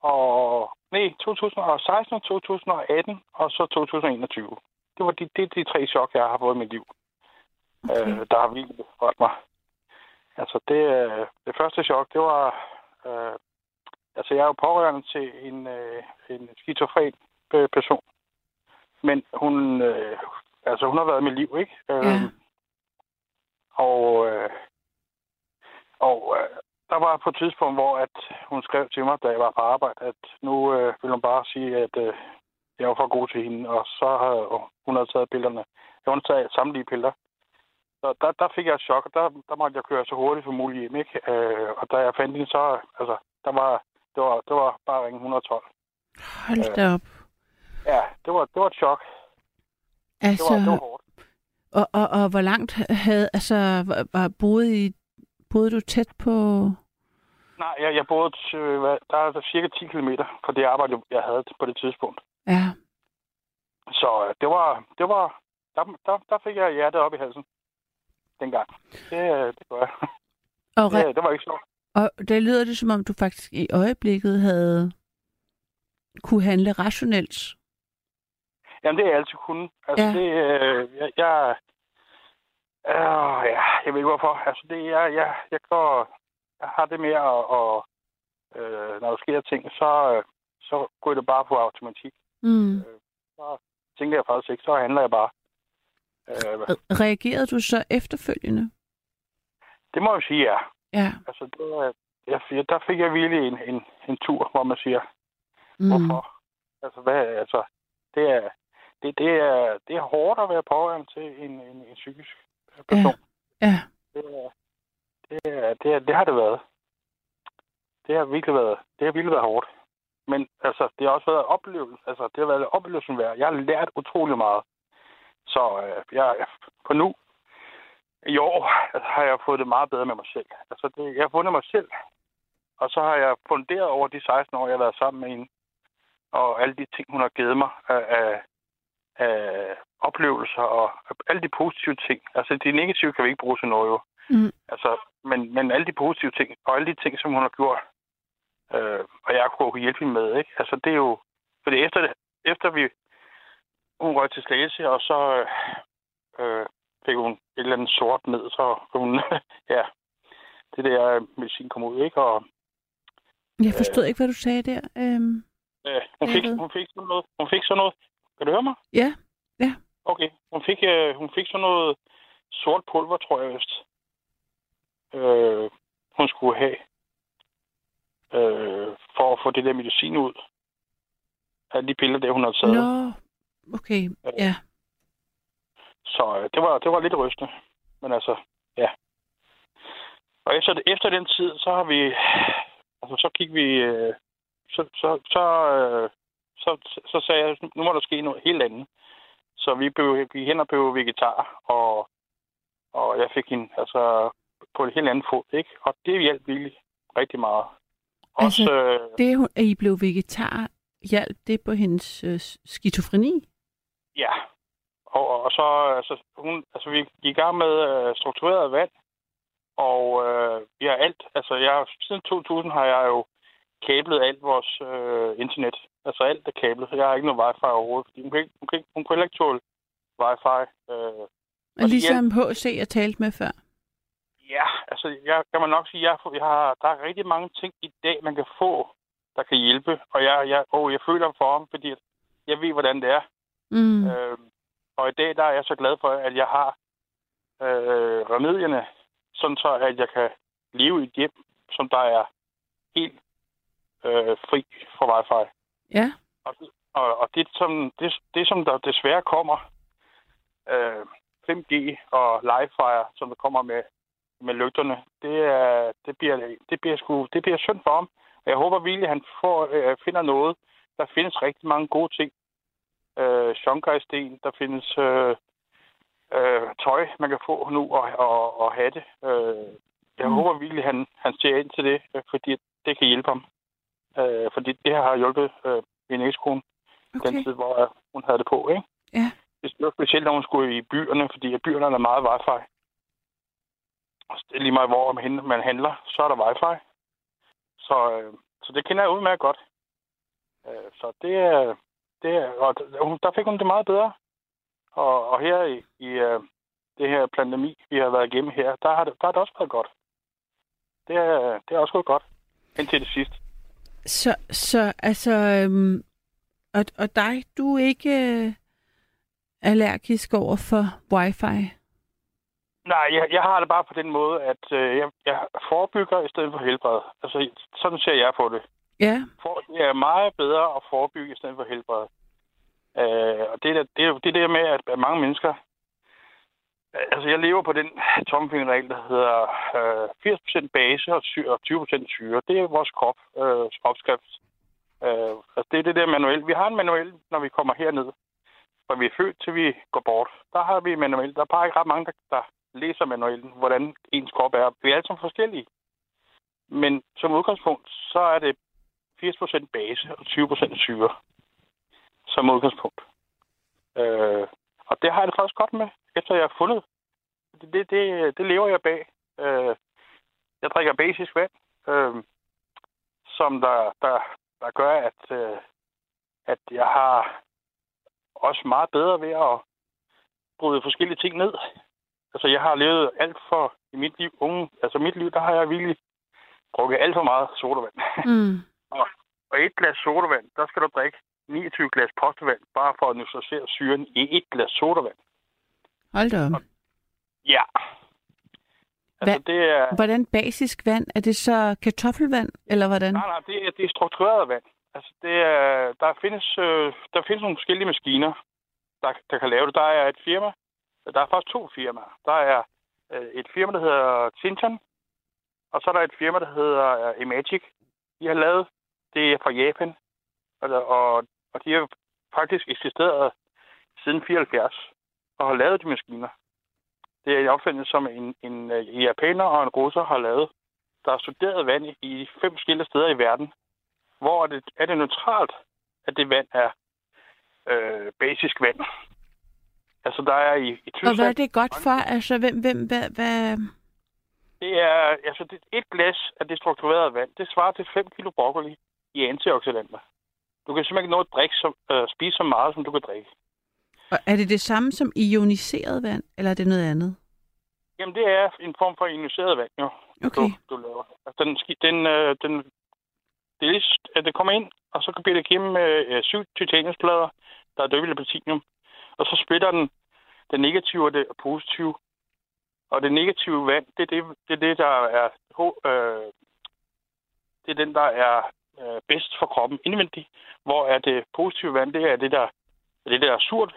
og nej, 2016 og 2018, og så 2021. Det var de, det de tre chok, jeg har fået i mit liv. Okay. øh, der har virkelig rørt mig. Altså, det, øh, det første chok, det var... Øh, altså, jeg er jo pårørende til en, øh, en skizofren øh, person. Men hun, øh, altså, hun har været i mit liv, ikke? Øh, Ja. Og, øh, og øh, der var på et tidspunkt, hvor at hun skrev til mig, da jeg var på arbejde, at nu øh, ville hun bare sige, at øh, jeg var for god til hende. Og så havde hun havde taget billederne. Jeg havde taget samtlige billeder. Så der, der fik jeg et chok, og der, der måtte jeg køre så hurtigt som muligt hjem, ikke? Øh, og da jeg fandt hende, så, altså, der var, det var, det var bare ringe 112. Hold da op. Ja, det var, det var et chok. Det Altså, var, det var hårdt. og, og, og hvor langt havde, altså, var, var boede, i, boede du tæt på... Nej, jeg, jeg boede, hvad, der er cirka 10 km fra det arbejde, jeg havde på det tidspunkt. Ja, Så øh, det var, det var, der, der, der fik jeg hjertet op i halsen dengang. Det, øh, det gør jeg. og, re- Det, det var ikke sjovt. Og der lyder det, som om du faktisk i øjeblikket havde kunne handle rationelt. Jamen, det er jeg altid kunnet. Altså, Ja. det, øh, jeg, jeg, øh, ja, jeg ved ikke hvorfor. Altså, det, jeg, jeg, jeg går, jeg har det med at, og, øh, når der sker ting, så, øh, så går det bare på automatik. Mm. Så tænker jeg faktisk ikke, så handler jeg bare. Øh, Re- Reagerede du så efterfølgende? det må jeg sige, ja. Ja. Altså, det, er- jeg, der fik jeg virkelig en, en, en tur, hvor man siger, Mm. hvorfor? Altså, hvad, altså, det er, det, det, er, det er hårdt at være pårørende til en, en, en psykisk person. Ja. Det, er, det, er, det, er, det har det været. Det har virkelig været, det har virkelig været hårdt. Men altså, det har også været oplevelse, altså, det har været oplevelsen værd. Jeg har lært utrolig meget. Så øh, jeg, på nu, i år, altså, har jeg fået det meget bedre med mig selv. Altså, det, jeg har fundet mig selv, og så har jeg funderet over de 16 år, jeg har været sammen med hende, og alle de ting, hun har givet mig af, af, af oplevelser, og alle de positive ting. Altså, de negative kan vi ikke bruge til noget, jo. Mm. Altså, men, men alle de positive ting, og alle de ting, som hun har gjort, øh, og jeg kunne hjælpe hende med, ikke? Altså, det er jo... Fordi efter, det, efter vi... Hun røg til Slagelse, og så øh, fik hun et eller andet sort ned, så hun... ja, det der medicin kom ud, ikke? Og Jeg forstod ikke, hvad du sagde der. Øhm, øh, hun, fik, hun fik sådan noget... Hun fik sådan noget... Kan du høre mig? ja. Okay. Hun fik, øh, hun fik sådan noget sort pulver, tror jeg vist. Øh, hun skulle have. Øh, for at få det der medicin ud. Alle de piller, der hun havde taget. Nå, okay. Ja. Så øh, det, var, det var lidt rystende. Men altså, ja. Og efter, efter den tid, så har vi... Altså, så gik vi... Øh, så, så, så, øh, så, så sagde jeg, nu må der ske noget helt andet. Så vi blev, gik hen og blev vegetar, og, og jeg fik hende altså, på et helt andet fod, ikke? Og det hjalp virkelig rigtig meget. Også, Altså- øh, Det, hun- at I blev vegetar, hjalp det på hendes øh, skizofreni? Ja. Og, og så, altså, hun, altså, vi gik i gang med øh, struktureret vand, og øh, vi har alt, altså, jeg, siden 2000 har jeg jo kablet alt vores øh, internet. Altså, alt er kablet. Jeg har ikke noget wifi overhovedet, fordi hun, kan ikke, hun, kan ikke, hun heller ikke tåle wifi. Øh, Og ligesom H.C. jeg talte med før. ja, altså, jeg kan man nok sige, jeg, jeg har, der er rigtig mange ting i dag, man kan få, der kan hjælpe. Og jeg, jeg, åh, jeg føler for ham, fordi jeg ved, hvordan det er. Mm. Øh, og i dag der er jeg så glad for, at jeg har øh, remedierne, sådan så at jeg kan leve i et hjem, som der er helt øh, fri for wifi. Ja. Og, og, og det, som, det, det, som der desværre kommer, øh, 5G og Livefire, som der kommer med, med lygterne, det, er, det, bliver, det, bliver sgu, det bliver synd for ham. Jeg håber virkelig, at han får, øh, finder noget. Der findes rigtig mange gode ting. Øh, Shonkai-sten, der findes øh, øh, tøj, man kan få nu og, og, og have det. Øh, jeg Mm. håber virkelig, at han, han ser ind til det, øh, fordi det kan hjælpe ham. Øh, fordi det har hjulpet øh, min ekskone okay. den tid, hvor øh, hun havde det på, ikke? Ja. Det var specielt, når hun skulle i byerne, fordi i byerne er der meget wifi. Lige meget, hvor man handler, så er der wifi. Så, øh, så det kender jeg udmærket godt. Øh, så det er... Det og hun- der fik hun det meget bedre. Og, og her i, i, øh, det her pandemi, vi har været igennem her, der har det, der har det også været godt. Det er, det er også gået godt, indtil det sidste. Så, så altså, øhm, og, og dig, du er ikke øh, allergisk over for wifi? Nej, jeg, jeg har det bare på den måde, at øh, jeg, jeg forebygger i stedet for helbred. Altså, sådan ser jeg på det. Ja. For, det er meget bedre at forebygge i stedet for helbred. Øh, og det er det, er, det der med, at, mange mennesker... Altså, jeg lever på den tommelfingerregel, der hedder øh, 80% base og 20% syre. Det er vores krop, øh, opskrift. Øh, altså, det er det der manuel. Vi har en manuel, når vi kommer herned. Fra vi er født til vi går bort. Der har vi manuel. Der er bare ikke ret mange, der, der læser manualen, hvordan ens krop er. Vi er alle sammen forskellige. Men som udgangspunkt, så er det 80% base og 20% syre som udgangspunkt. Øh, og det har jeg det faktisk godt med, efter jeg har fundet. Det, det, det, det lever jeg bag. Øh, jeg drikker basisk vand, øh, som der, der, der gør, at, øh, at jeg har også meget bedre ved at bryde forskellige ting ned. Altså, jeg har levet alt for i mit liv, unge, altså mit liv, der har jeg virkelig drukket alt for meget sodavand. Mm. og, og et glas sodavand, der skal du drikke 29 glas postevand, bare for at neutralisere syren i et glas sodavand. Hold da op. Ja. Altså, Hva? det er... Hvordan basisk vand? Er det så kartoffelvand, eller hvordan? Nej, nej, det er, det er struktureret vand. Altså, det er, der, findes, øh, der findes nogle forskellige maskiner, der, der kan lave det. Der er et firma, der er faktisk to firmaer. Der er øh, et firma, der hedder Tintan, og så er der et firma, der hedder øh, Emagic. De har lavet, det er fra Japan, og, og, og de har faktisk eksisteret siden 74 og har lavet de maskiner. Det er en opfindelse, som en, en, en japaner og en russer har lavet. Der er studeret vand i fem forskellige steder i verden. Hvor er det, er det neutralt, at det vand er øh, basisk vand. Altså, der er i, i Tyskland... Og hvad er det godt for? Altså, hvem, hvem, hvad, hvad... Det er, altså, det, et glas af det strukturerede vand, det svarer til 5 kilo broccoli i antioxidanter. Du kan simpelthen ikke nå at drikke så, øh, spise så meget, som du kan drikke. Og er det det samme som ioniseret vand, eller er det noget andet? Jamen, det er en form for ioniseret vand, jo. Okay. Du, du laver. Altså, den, den, øh, den, det, er, at det kommer ind, og så bliver det gennem øh, syv titaniumsplader, der er døbt i platinum. Og så splitter den det negative og det positive. Og det negative vand, det er det, det, er det der er øh, det er den, der er øh, bedst for kroppen indvendigt, hvor er det positive vand, det er det, der, det der er surt.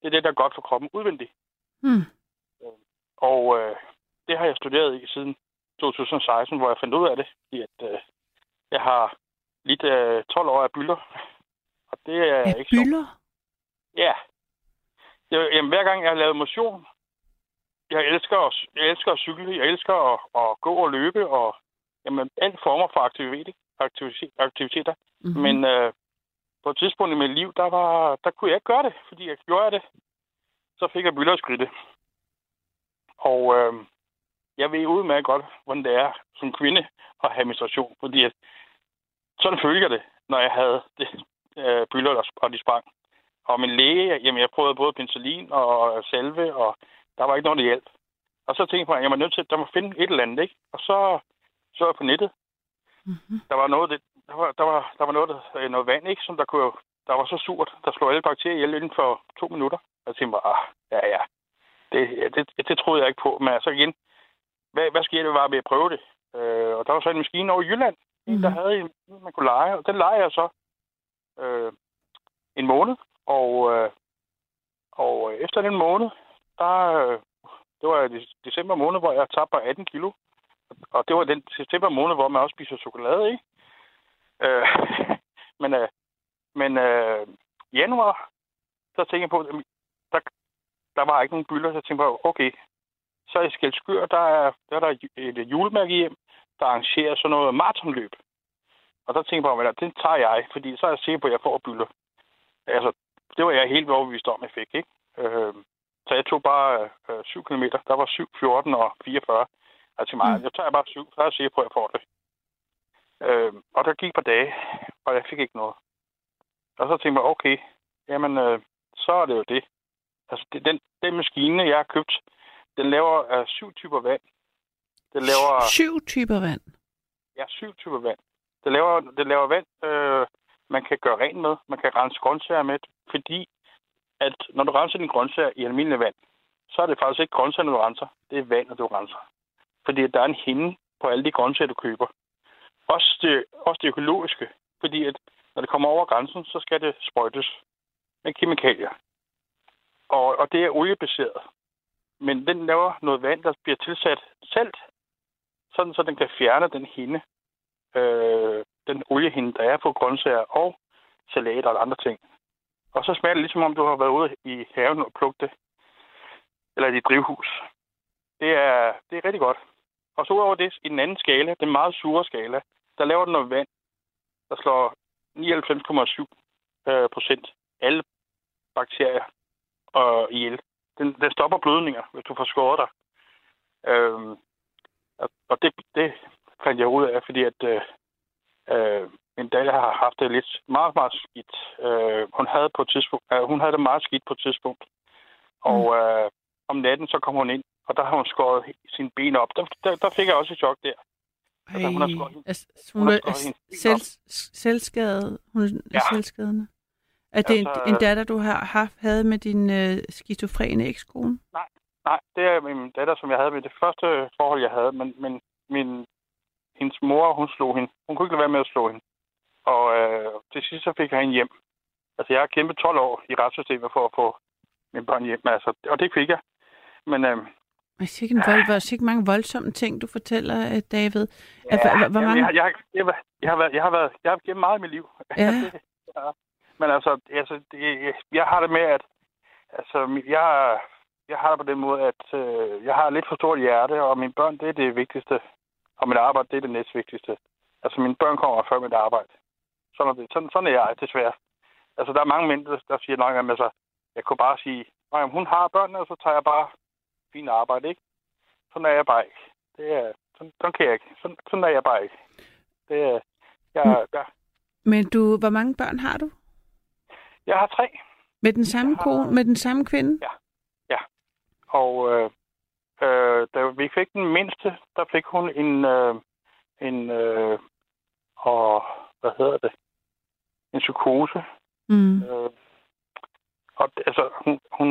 Det er det, der er godt for kroppen udvendigt. Hmm. Og øh, det har jeg studeret i siden 2016, hvor jeg fandt ud af det, i at øh, jeg har lidt øh, 12 år af bylder. Og det er Af ikke byller? Så... Ja. Jeg, jamen, hver gang jeg har lavet motion, jeg elsker, at, jeg elsker at cykle, jeg elsker at, at gå og løbe, og jamen, alle former for aktivitet, aktiviteter. Mm-hmm. Men øh, på et tidspunkt i mit liv, der, var, der kunne jeg ikke gøre det, fordi jeg gjorde det. Så fik jeg bylderskridte. Og øh, jeg ved udmærket godt, hvordan det er som kvinde at have menstruation, fordi at, sådan følger det, når jeg havde det, øh, bylder, og de sprang. Og min læge, jamen jeg prøvede både penicillin og salve, og der var ikke noget, der hjalp. Og så tænkte jeg, at jeg var nødt til, at der må finde et eller andet, ikke? Og så så jeg på nettet. Mm-hmm. Der var noget, det, der var, der var, der var noget, der, noget vand, ikke, som der kunne, der var så surt, der slog alle bakterier ihjel inden for to minutter. Og jeg tænkte bare, ah, ja, ja, det, det, det, troede jeg ikke på. Men altså igen, hvad, hvad sker det bare ved at prøve det? Øh, og der var så en maskine over i Jylland, mm-hmm. der havde en, man kunne lege, og den leger jeg så øh, en måned. Og, øh, og efter den måned, der, øh, det var i december måned, hvor jeg tabte 18 kilo. Og det var den september måned, hvor man også spiser chokolade, ikke? Øh, men øh, men øh, januar, så tænkte jeg på, der, der var ikke nogen bylder, så jeg tænkte på, okay, så i Skelskør, der er, der er der et julemærke hjem, der arrangerer sådan noget maratonløb. Og der tænkte jeg på, at den tager jeg, fordi så er jeg sikker på, at jeg får bylder. Altså, det var jeg helt overbevist om, jeg fik, ikke? Øh, så jeg tog bare øh, 7 km. Der var 7, 14 og 44. Og til mig, mm. jeg tager bare syv, så jeg sikker på, at jeg får det. Øh, og der gik par dage, og jeg fik ikke noget. Og så tænkte jeg, okay, jamen, øh, så er det jo det. Altså, det, den, den maskine, jeg har købt, Den laver uh, syv typer vand. Den laver... Syv typer vand. Ja, syv typer vand. Det laver, det laver vand, øh, man kan gøre rent med. Man kan rense grøntsager med, fordi at når du renser dine grøntsager i almindelig vand, så er det faktisk ikke grøntsagerne, du renser. Det er vandet, du renser. Fordi der er en hende på alle de grøntsager, du køber. Også det, også det økologiske. Fordi at når det kommer over grænsen, så skal det sprøjtes med kemikalier. Og, og det er oliebaseret. Men den laver noget vand, der bliver tilsat salt, sådan så den kan fjerne den hinde, øh, den oliehinde, der er på grøntsager og salat og andre ting. Og så smager det ligesom om, du har været ude i haven og plukket det. Eller i dit drivhus. Det er, det er rigtig godt. Og så udover det, i den anden skala, den meget sure skala, der laver den noget vand, der slår 99,7 øh, procent alle bakterier og ihjel. Den, den stopper blødninger, hvis du får skåret dig. Øhm, og det, det fandt jeg ud af, fordi at øh, øh, min datter har haft det lidt meget, meget skidt. Øh, hun, havde på et tidspunkt, øh, hun havde det meget skidt på et tidspunkt. Og mm. øh, om natten, så kom hun ind, og der har hun skåret sine ben op. Der, der, der fik jeg også et chok der. Altså, hun har skåret, altså, hun, hun altså, selv, selvskadet. Hun er ja. selvskadende. Er det altså, en, en datter, du har haft, havde med din øh, skizofrene ekskone? Nej, nej, det er min datter, som jeg havde med det første forhold, jeg havde. Men, men min, hendes mor, hun slog hende. Hun kunne ikke lade være med at slå hende. Og øh, til sidst så fik jeg hende hjem. Altså, jeg har kæmpet 12 år i retssystemet for at få min børn hjem. Altså, og det fik jeg. Men... Øh, jeg siger ikke, vold, hvor ikke mange voldsomme ting, du fortæller, øh, David. Ja, hvor, hvor mange... jeg, jeg, jeg, jeg, har været, jeg har været, jeg har gennem meget i mit liv. Ja. ja. Men altså, altså det, jeg har det med, at altså, jeg, jeg har det på den måde, at øh, jeg har lidt for stort hjerte, og mine børn, det er det vigtigste. Og mit arbejde, det er det næstvigtigste. Altså, mine børn kommer før mit arbejde. Sådan er, det. Sådan, sådan er jeg, desværre. Altså, der er mange mænd, der siger nok, at altså, jeg kunne bare sige, at hun har børnene, og så tager jeg bare fint arbejde, ikke? Sådan er jeg bare ikke. Det er, sådan, sådan kan jeg ikke. Sådan, sådan er jeg bare ikke. Det er, jeg, jeg, Men du, hvor mange børn har du? Jeg har tre. Med den samme har... kone? Med den samme kvinde? Ja. Ja. Og øh, øh, da vi fik den mindste, der fik hun en, øh, en øh, og hvad hedder det? En psykose. Mm. Øh, og altså, hun, hun,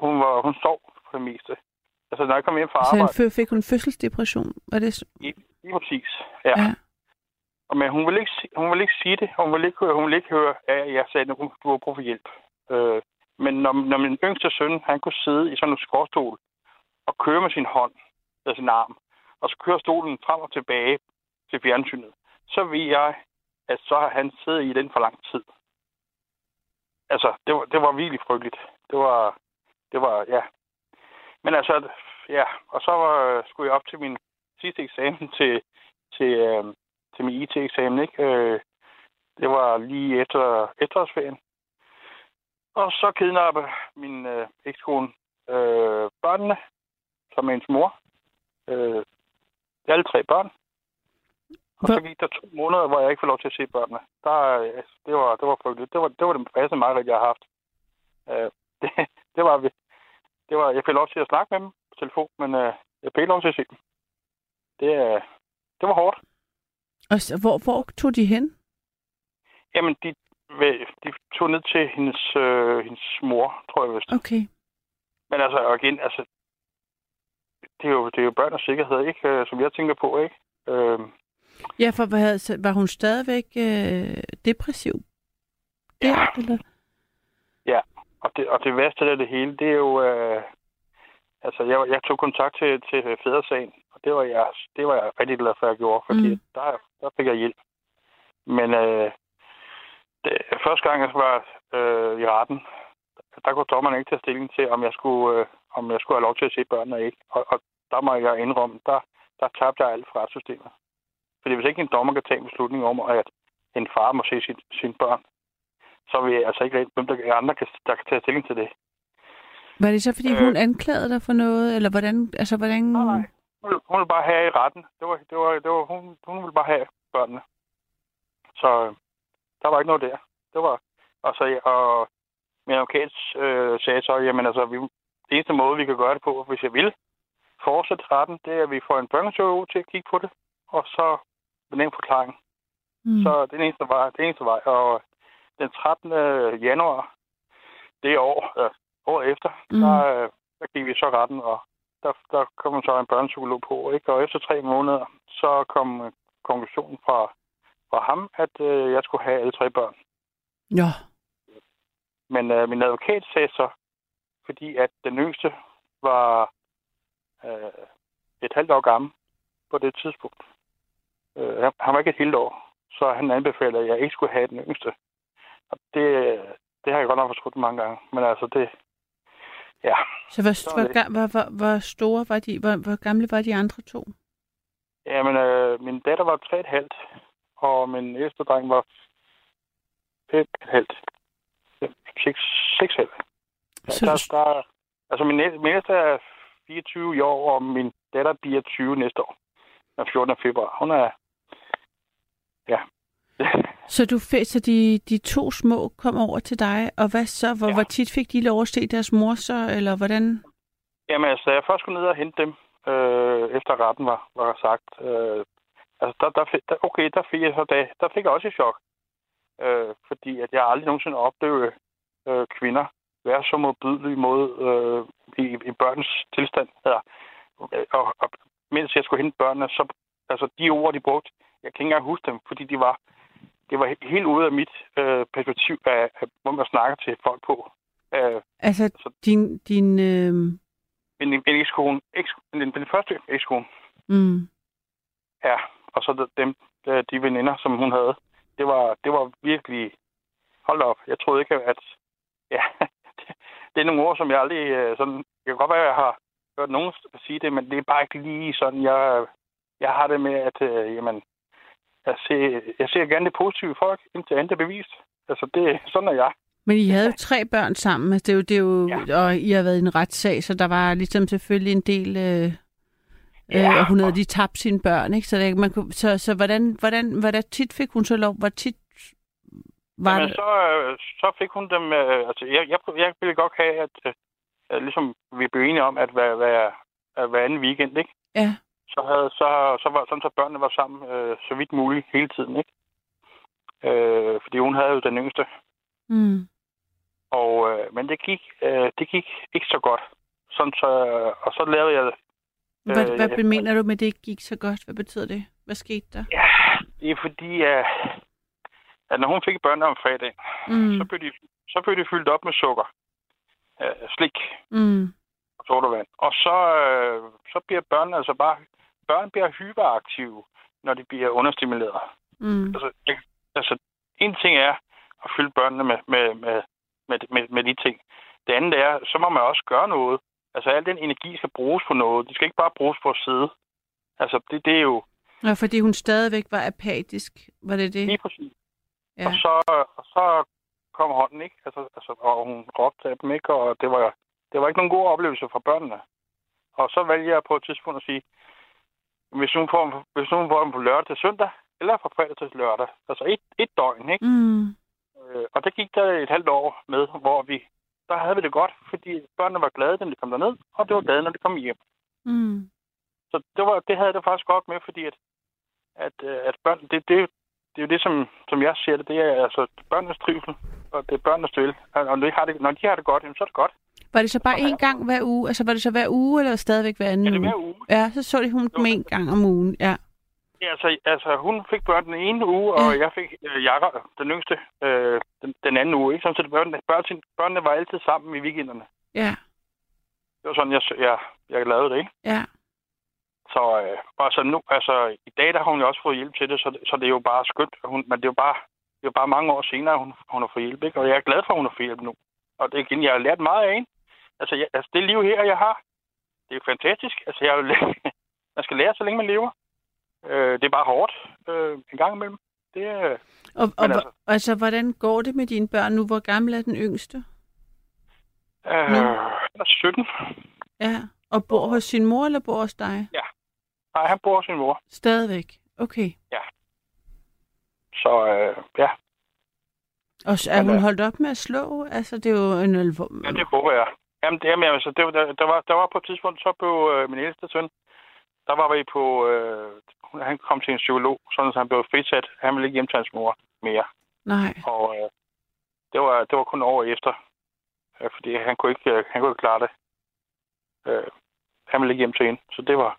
hun, var, hun sov for det meste. Altså, når jeg kom hjem fra arbejde... Så fik hun fødselsdepression? Var det så? I, lige præcis, ja. ja. Men hun ville, ikke, hun ville ikke sige det. Hun ville ikke, hun ville ikke høre, at jeg sagde, at du har brug for hjælp. Øh, men når, når min yngste søn, han kunne sidde i sådan en skorstol og køre med sin hånd, eller sin arm, og så køre stolen frem og tilbage til fjernsynet, så ved jeg, at så har han siddet i den for lang tid. Altså, det var, det var virkelig frygteligt. Det var, det var, ja. Men altså, ja, og så var, skulle jeg op til min sidste eksamen til, til, øh, til min IT-eksamen, ikke? Øh, det var lige efter efterårsferien. Og så kidnappede min øh, ekskone øh, børnene, som er hendes mor. Øh, alle tre børn. Og så gik der to måneder, hvor jeg ikke får lov til at se børnene. Der, øh, det, var, det var frygteligt. Det var, det var det bedste meget, jeg har haft. Øh, det, det, var, det var, jeg fik lov til at snakke med dem på telefon, men øh, jeg fik lov til at se dem. Det, øh, det var hårdt. Og så, hvor, hvor tog de hen? Jamen, de, de tog ned til hendes, øh, hendes mor, tror jeg vist. Okay. Men altså, igen, altså, det er jo, det er jo børn og sikkerhed, ikke? Øh, som jeg tænker på, ikke? Øh, ja, for var, var hun stadigvæk øh, depressiv? Der, ja. Eller? Ja, og det, og det værste af det hele, det er jo... Øh, altså, jeg, jeg tog kontakt til, til fædresagen, og det var, jeg, det var jeg rigtig glad for, at jeg gjorde, fordi mm. der, der fik jeg hjælp. Men øh, det, første gang, jeg var øh, i retten, der kunne dommeren ikke tage stilling til, om jeg skulle, øh, om jeg skulle have lov til at se børnene ikke. Og, og der må jeg indrømme, der, der tabte jeg alt fra retssystemet. Fordi hvis ikke en dommer kan tage en beslutning om, at en far må se sin, sine børn, så vil jeg altså ikke hvem der andre, kan, der kan tage stilling til det. Var det så, fordi øh, hun anklagede dig for noget, eller hvordan? Altså, hvordan... Nej. Hun, hun ville bare have i retten. Det var, det var, det var, hun, hun ville bare have børnene. Så der var ikke noget der. Det var, og, så, og min advokat øh, sagde så, jamen altså, vi, det eneste måde, vi kan gøre det på, hvis jeg vil fortsætte retten, det er, at vi får en børnepsykolog til at kigge på det, og så den forklaring. Mm. Så det er den eneste vej. Det eneste vej. Og den 13. januar det år, øh, år efter, mm. der, øh, der gik vi så retten, og der, der kom så en børnepsykolog på. Ikke? Og efter tre måneder, så kom øh, konklusionen fra, fra ham, at øh, jeg skulle have alle tre børn. Ja. Men øh, min advokat sagde så, fordi at den yngste var øh, et halvt år gammel på det tidspunkt. Øh, han var ikke et helt år, så han anbefalede, at jeg ikke skulle have den yngste. Og det, det har jeg godt nok forskudt mange gange. Men altså, det... Ja. Så hvor, så hvor, hvor, hvor, hvor store var de? Hvor, hvor gamle var de andre to? Jamen, øh, min datter var 3,5, og min ældste dreng var 5,5. 6,5. Så der, der, altså, min, min ældste er 24 i år, og min datter bliver 20 næste år. Den 14. februar. Hun er... Ja. så du så de, de to små kom over til dig, og hvad så? Hvor, ja. hvor tit fik de lov at se deres mor så, eller hvordan? Jamen, altså, jeg først skulle ned og hente dem, øh, efter retten var, var sagt. Øh, altså, der, der, der, okay, der fik jeg så det. Der fik jeg også et chok. Øh, fordi at jeg aldrig nogensinde oplevede øh, kvinder være så modbydelige mod øh, i, i børnens tilstand. Ja. Og, og, mens jeg skulle hente børnene, så altså de ord, de brugte, jeg kan ikke engang huske dem, fordi de var, det var helt ude af mit øh, perspektiv af, af, hvor man snakker til folk på. Øh, altså så, din... din øh... Min, min ekskone, eks, den, den første ekskone. Mm. Ja, og så dem, de veninder, som hun havde. Det var, det var virkelig... Hold op, jeg troede ikke, at... Ja, det er nogle ord, som jeg aldrig øh, sådan... Det kan godt være, at jeg har hørt nogen sige det, men det er bare ikke lige sådan, jeg, jeg har det med, at øh, jamen, jeg, ser, jeg ser gerne det positive folk, indtil andet er bevist. Altså, det, sådan er jeg. Men I havde jo tre børn sammen, altså, det er jo, det er jo, ja. og I har været i en retssag, så der var ligesom selvfølgelig en del... Øh, øh ja. øh, og hun havde lige tabt sine børn, ikke? Så, det, man kunne, så, så hvordan, hvordan, hvordan tit fik hun så lov? Hvor tit var Jamen, det? Så, så fik hun dem... Øh, altså, jeg, jeg, jeg ville godt have, at øh, ligesom vi blev enige om, at hver, hver, hver anden weekend, ikke? Ja. Så, havde, så, så var sådan, så børnene var sammen øh, så vidt muligt hele tiden, ikke? Øh, fordi hun havde jo den yngste. Mm. Og, øh, men det gik, øh, det gik ikke så godt. Sådan så, og så lavede jeg... Øh, hvad, hvad jeg, mener du med, det ikke gik så godt? Hvad betyder det? Hvad skete der? Ja, det er fordi, at at når hun fik børn om fredag, mm. så, blev de, så blev de fyldt op med sukker, øh, slik mm. og sodavand. Og så, øh, så bliver børnene altså bare... Børn bliver hyperaktive, når de bliver understimuleret. Mm. Altså, jeg, altså, en ting er at fylde børnene med, med, med, med, med, med de ting. Det andet er, så må man også gøre noget. Altså, al den energi skal bruges på noget. Det skal ikke bare bruges på at sidde. Altså, det, det er jo... Ja, fordi hun stadigvæk var apatisk. Var det det? Lige præcis. Ja. Og, så, og så kom hånden, ikke? Altså, altså, og hun råbte af dem, ikke? Og det var, det var ikke nogen god oplevelse for børnene. Og så valgte jeg på et tidspunkt at sige, hvis nogen får, hvis nogen får dem på lørdag til søndag, eller fra fredag til lørdag, altså et, et døgn, ikke? Mm. Øh, og det gik der et halvt år med, hvor vi, der havde vi det godt, fordi børnene var glade, når de kom derned, og det var glade, når de kom hjem. Mm. Så det, var, det havde det faktisk godt med, fordi at, at, øh, at børn, det, det, det er jo det, som, som jeg ser det, det er altså børnenes trivsel, og det er børnenes støl. Og når de har det, når de har det godt, så er det godt. Var det så bare én gang hver uge? Altså var det så hver uge, eller stadigvæk hver anden ja, det er hver uge. Ja, så så de hun dem én gang om ugen, ja. Ja, altså, altså hun fik børn den ene uge, og ja. jeg fik øh, Jakob, den yngste, øh, den, den anden uge. Ikke? Så børnene, børnene, børnene var altid sammen i weekenderne. Ja. Det var sådan, jeg, jeg, jeg lavede det, ikke? Ja. Så øh, altså nu, altså, i dag der har hun jo også fået hjælp til det, så, så det er jo bare skønt. Hun, men det er jo bare, det er jo bare mange år senere, hun, hun har fået hjælp. Ikke? Og jeg er glad for, at hun har fået hjælp nu. Og det er igen, jeg har lært meget af hende. Altså, jeg, altså det liv her, jeg har, det er fantastisk. Altså, jeg man skal lære, så længe man lever. Øh, det er bare hårdt øh, en gang imellem. Det er, og, og altså, altså, hvordan går det med dine børn nu? Hvor gammel er den yngste? Øh, er 17. Ja, og bor hos sin mor, eller bor hos dig? Ja, Nej, han bor hos sin mor. Stadigvæk? Okay. Ja. Så øh, ja. Og er hun holdt op med at slå? Altså, det er jo en alvor... Ja, det håber jeg. Jamen, det, jamen altså, det, der, der, var, der var på et tidspunkt, så blev øh, min ældste søn, der var vi på, øh, han kom til en psykolog, sådan at han blev frisat. Han ville ikke hjem til hans mor mere. Nej. Og øh, det, var, det var kun år efter, øh, fordi han kunne ikke, øh, han kunne ikke klare det. Øh, han ville ikke hjem til hende, så det var...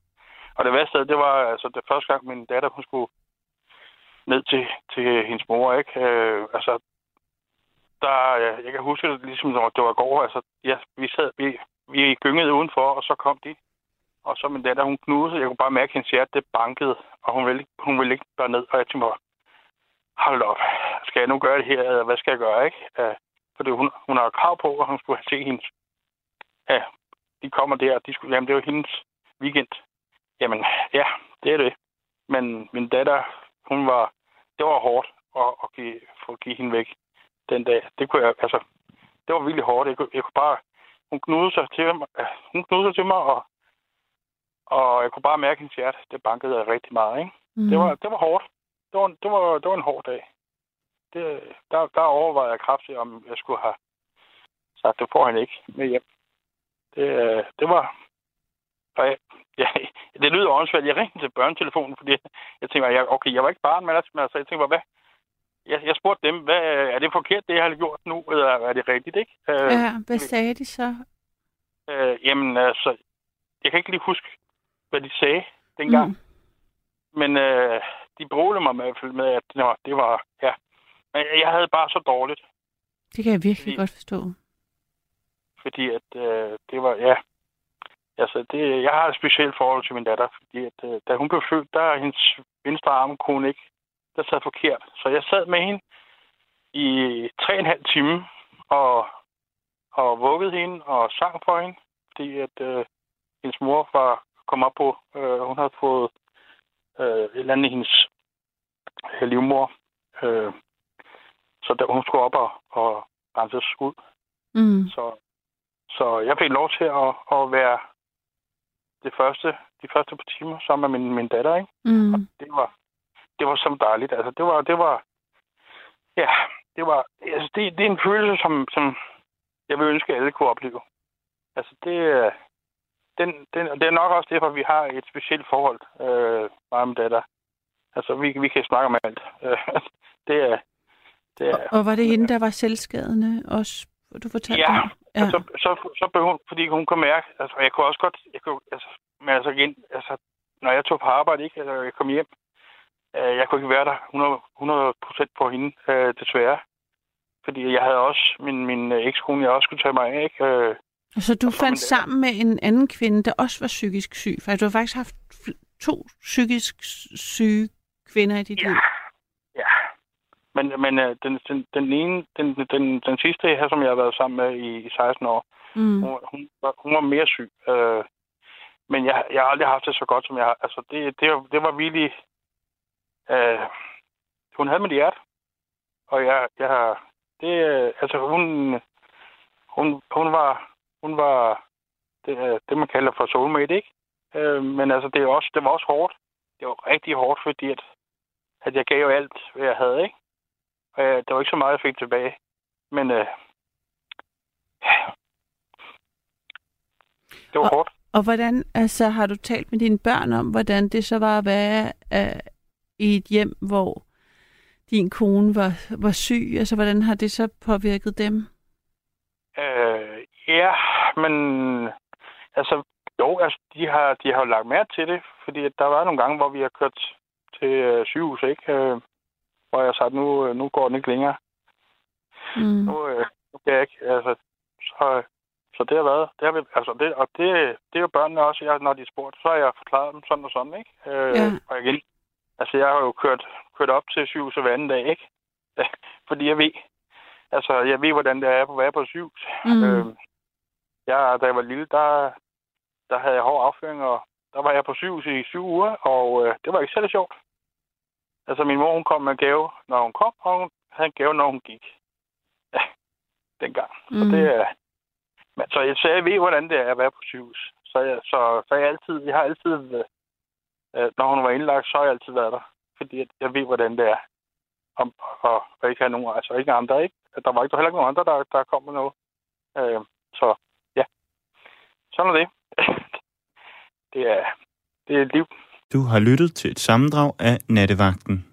Og det værste, det var altså det første gang, min datter, hun skulle ned til, til hendes mor, ikke? Øh, altså, der, jeg kan huske det ligesom, når det var i går, altså, ja, vi sad, vi, vi gyngede udenfor, og så kom de. Og så min datter, hun knusede, jeg kunne bare mærke, at hendes hjerte, det bankede, og hun ville, hun ville ikke ned, og jeg tænkte mig, hold op, skal jeg nu gøre det her, eller hvad skal jeg gøre, ikke? Uh, fordi hun, hun har krav på, at hun skulle have set hendes. Ja, de kommer der, og de skulle, jamen det var hendes weekend. Jamen, ja, det er det. Men min datter, hun var, det var hårdt at, at give, få give hende væk den dag. Det kunne jeg, altså, det var virkelig hårdt. Jeg kunne, jeg kunne bare, hun knudede sig til mig, øh, hun knudede sig til mig, og, og jeg kunne bare mærke hendes hjerte, det bankede rigtig meget, ikke? Mm. Det var, det var hårdt. Det var, det var, det var en hård dag. Det, der, der overvejede jeg kraftigt, om jeg skulle have sagt, det får han ikke med hjem. Det, øh, det var... Og jeg, ja, det lyder åndssvagt. Jeg ringte til børnetelefonen, fordi jeg tænkte, jeg, okay, jeg var ikke barn, men altså, men altså, jeg tænkte, hvad? Jeg, jeg spurgte dem, hvad, er det forkert, det jeg har gjort nu, eller er det rigtigt, ikke? Øh, Ja, hvad sagde de så? øh, jamen, altså, jeg kan ikke lige huske, hvad de sagde dengang. Mm. Men øh, de brugte mig i hvert fald med, at det var, det var ja. Men jeg havde bare så dårligt, Det kan jeg virkelig Fordi- godt forstå. fordi at øh, det var, ja. Altså, det, jeg har et specielt forhold til min datter, fordi at, øh, da hun blev født, der er hendes venstre arm kunne ikke, der sad forkert. Så jeg sad med hende i tre og en halv time og, og vuggede hende og sang for hende, fordi at øh, hendes mor var kom op på, øh, hun havde fået øh, et eller andet i hendes øh, livmor. Øh, så der, hun skulle op og, og renses ud. Mm. Så, så jeg fik lov til at, at være det første, de første par timer sammen med min, min datter, ikke? Mm. Det var, det var så dejligt. Altså, det var, det var, ja, det var, altså, det, det er en følelse, som, som jeg vil ønske, at alle kunne opleve. Altså, det, øh, den, den, og det er nok også derfor, at vi har et specielt forhold, øh, mig og datter. Altså, vi, vi kan snakke om alt. Det er, det er, Og, og var det hende, der var selvskadende også, du fortalte Ja? Ja. Så, så, så blev hun, fordi hun kunne mærke, altså jeg kunne også godt, jeg kunne, altså, men altså igen, altså, når jeg tog på arbejde, ikke, altså jeg kom hjem, jeg kunne ikke være der 100, 100% på hende, øh, desværre. Fordi jeg havde også, min, min øh, ekskone, jeg også skulle tage mig af, ikke? Øh, Så du fandt sammen med en anden kvinde, der også var psykisk syg? For du har faktisk haft to psykisk syge kvinder i dit Ja. liv. ja. Men, men øh, den, den, den ene, den, den, den sidste her, som jeg har været sammen med i, i 16 år, Mm. Hun, hun, var, hun var mere syg. Øh, men jeg, jeg har aldrig haft det så godt, som jeg har. Altså, det, det, var- det var virkelig... Øh, hun havde mit hjerte. Og jeg, jeg har... Det, øh, altså, hun, hun, hun var... Hun var det, øh, det, man kalder for soulmate, ikke? Øh, men altså, det, er også, det var også hårdt. Det var rigtig hårdt, fordi at, at jeg gav jo alt, hvad jeg havde, ikke? Og øh, der var ikke så meget, jeg fik tilbage. Men øh, det var Og- hårdt. Og hvordan, altså, har du talt med dine børn om, hvordan det så var at være uh, i et hjem, hvor din kone var, var syg? Altså, hvordan har det så påvirket dem? Øh, ja, men altså, jo, altså, de har, de har jo lagt mærke til det, fordi der var nogle gange, hvor vi har kørt til øh, sygehus, ikke? Øh, hvor jeg sagde, nu, øh, nu går den ikke længere. Mm. Nu, øh, nu kan jeg ikke, altså, så, så det har været, det har vi, altså, det, og det, det er jo børnene også, jeg, når de spurgte, så har jeg forklaret dem sådan og sådan, ikke? Øh, Ja. Og igen, altså, jeg har jo kørt, kørt op til sygehuset hver anden dag, ikke? fordi jeg ved, altså, jeg ved, hvordan det er at være på sygehus. Mm. Øh, jeg, da jeg var lille, der, der havde jeg hård afføring, og der var jeg på sygehus i syv uger, og øh, det var ikke særlig sjovt. Altså, min mor, hun kom med gave, når hun kom, og hun havde en gave, når hun gik. Ja, dengang. Så Mm. det er... Men, så, jeg, så jeg ved, hvordan det er at være på sygehus. Så jeg, så, så jeg, altid, jeg har altid, øh, Øh, når hun var indlagt, så har jeg altid været der. Fordi jeg, jeg ved, hvordan det er. Om, og, og ikke have nogen, altså ikke andre, ikke? Der var ikke der var heller ikke nogen andre, der, der kom med noget. Øh, så ja, sådan er det. det er, det er et liv. Du har lyttet til et sammendrag af Nattevagten.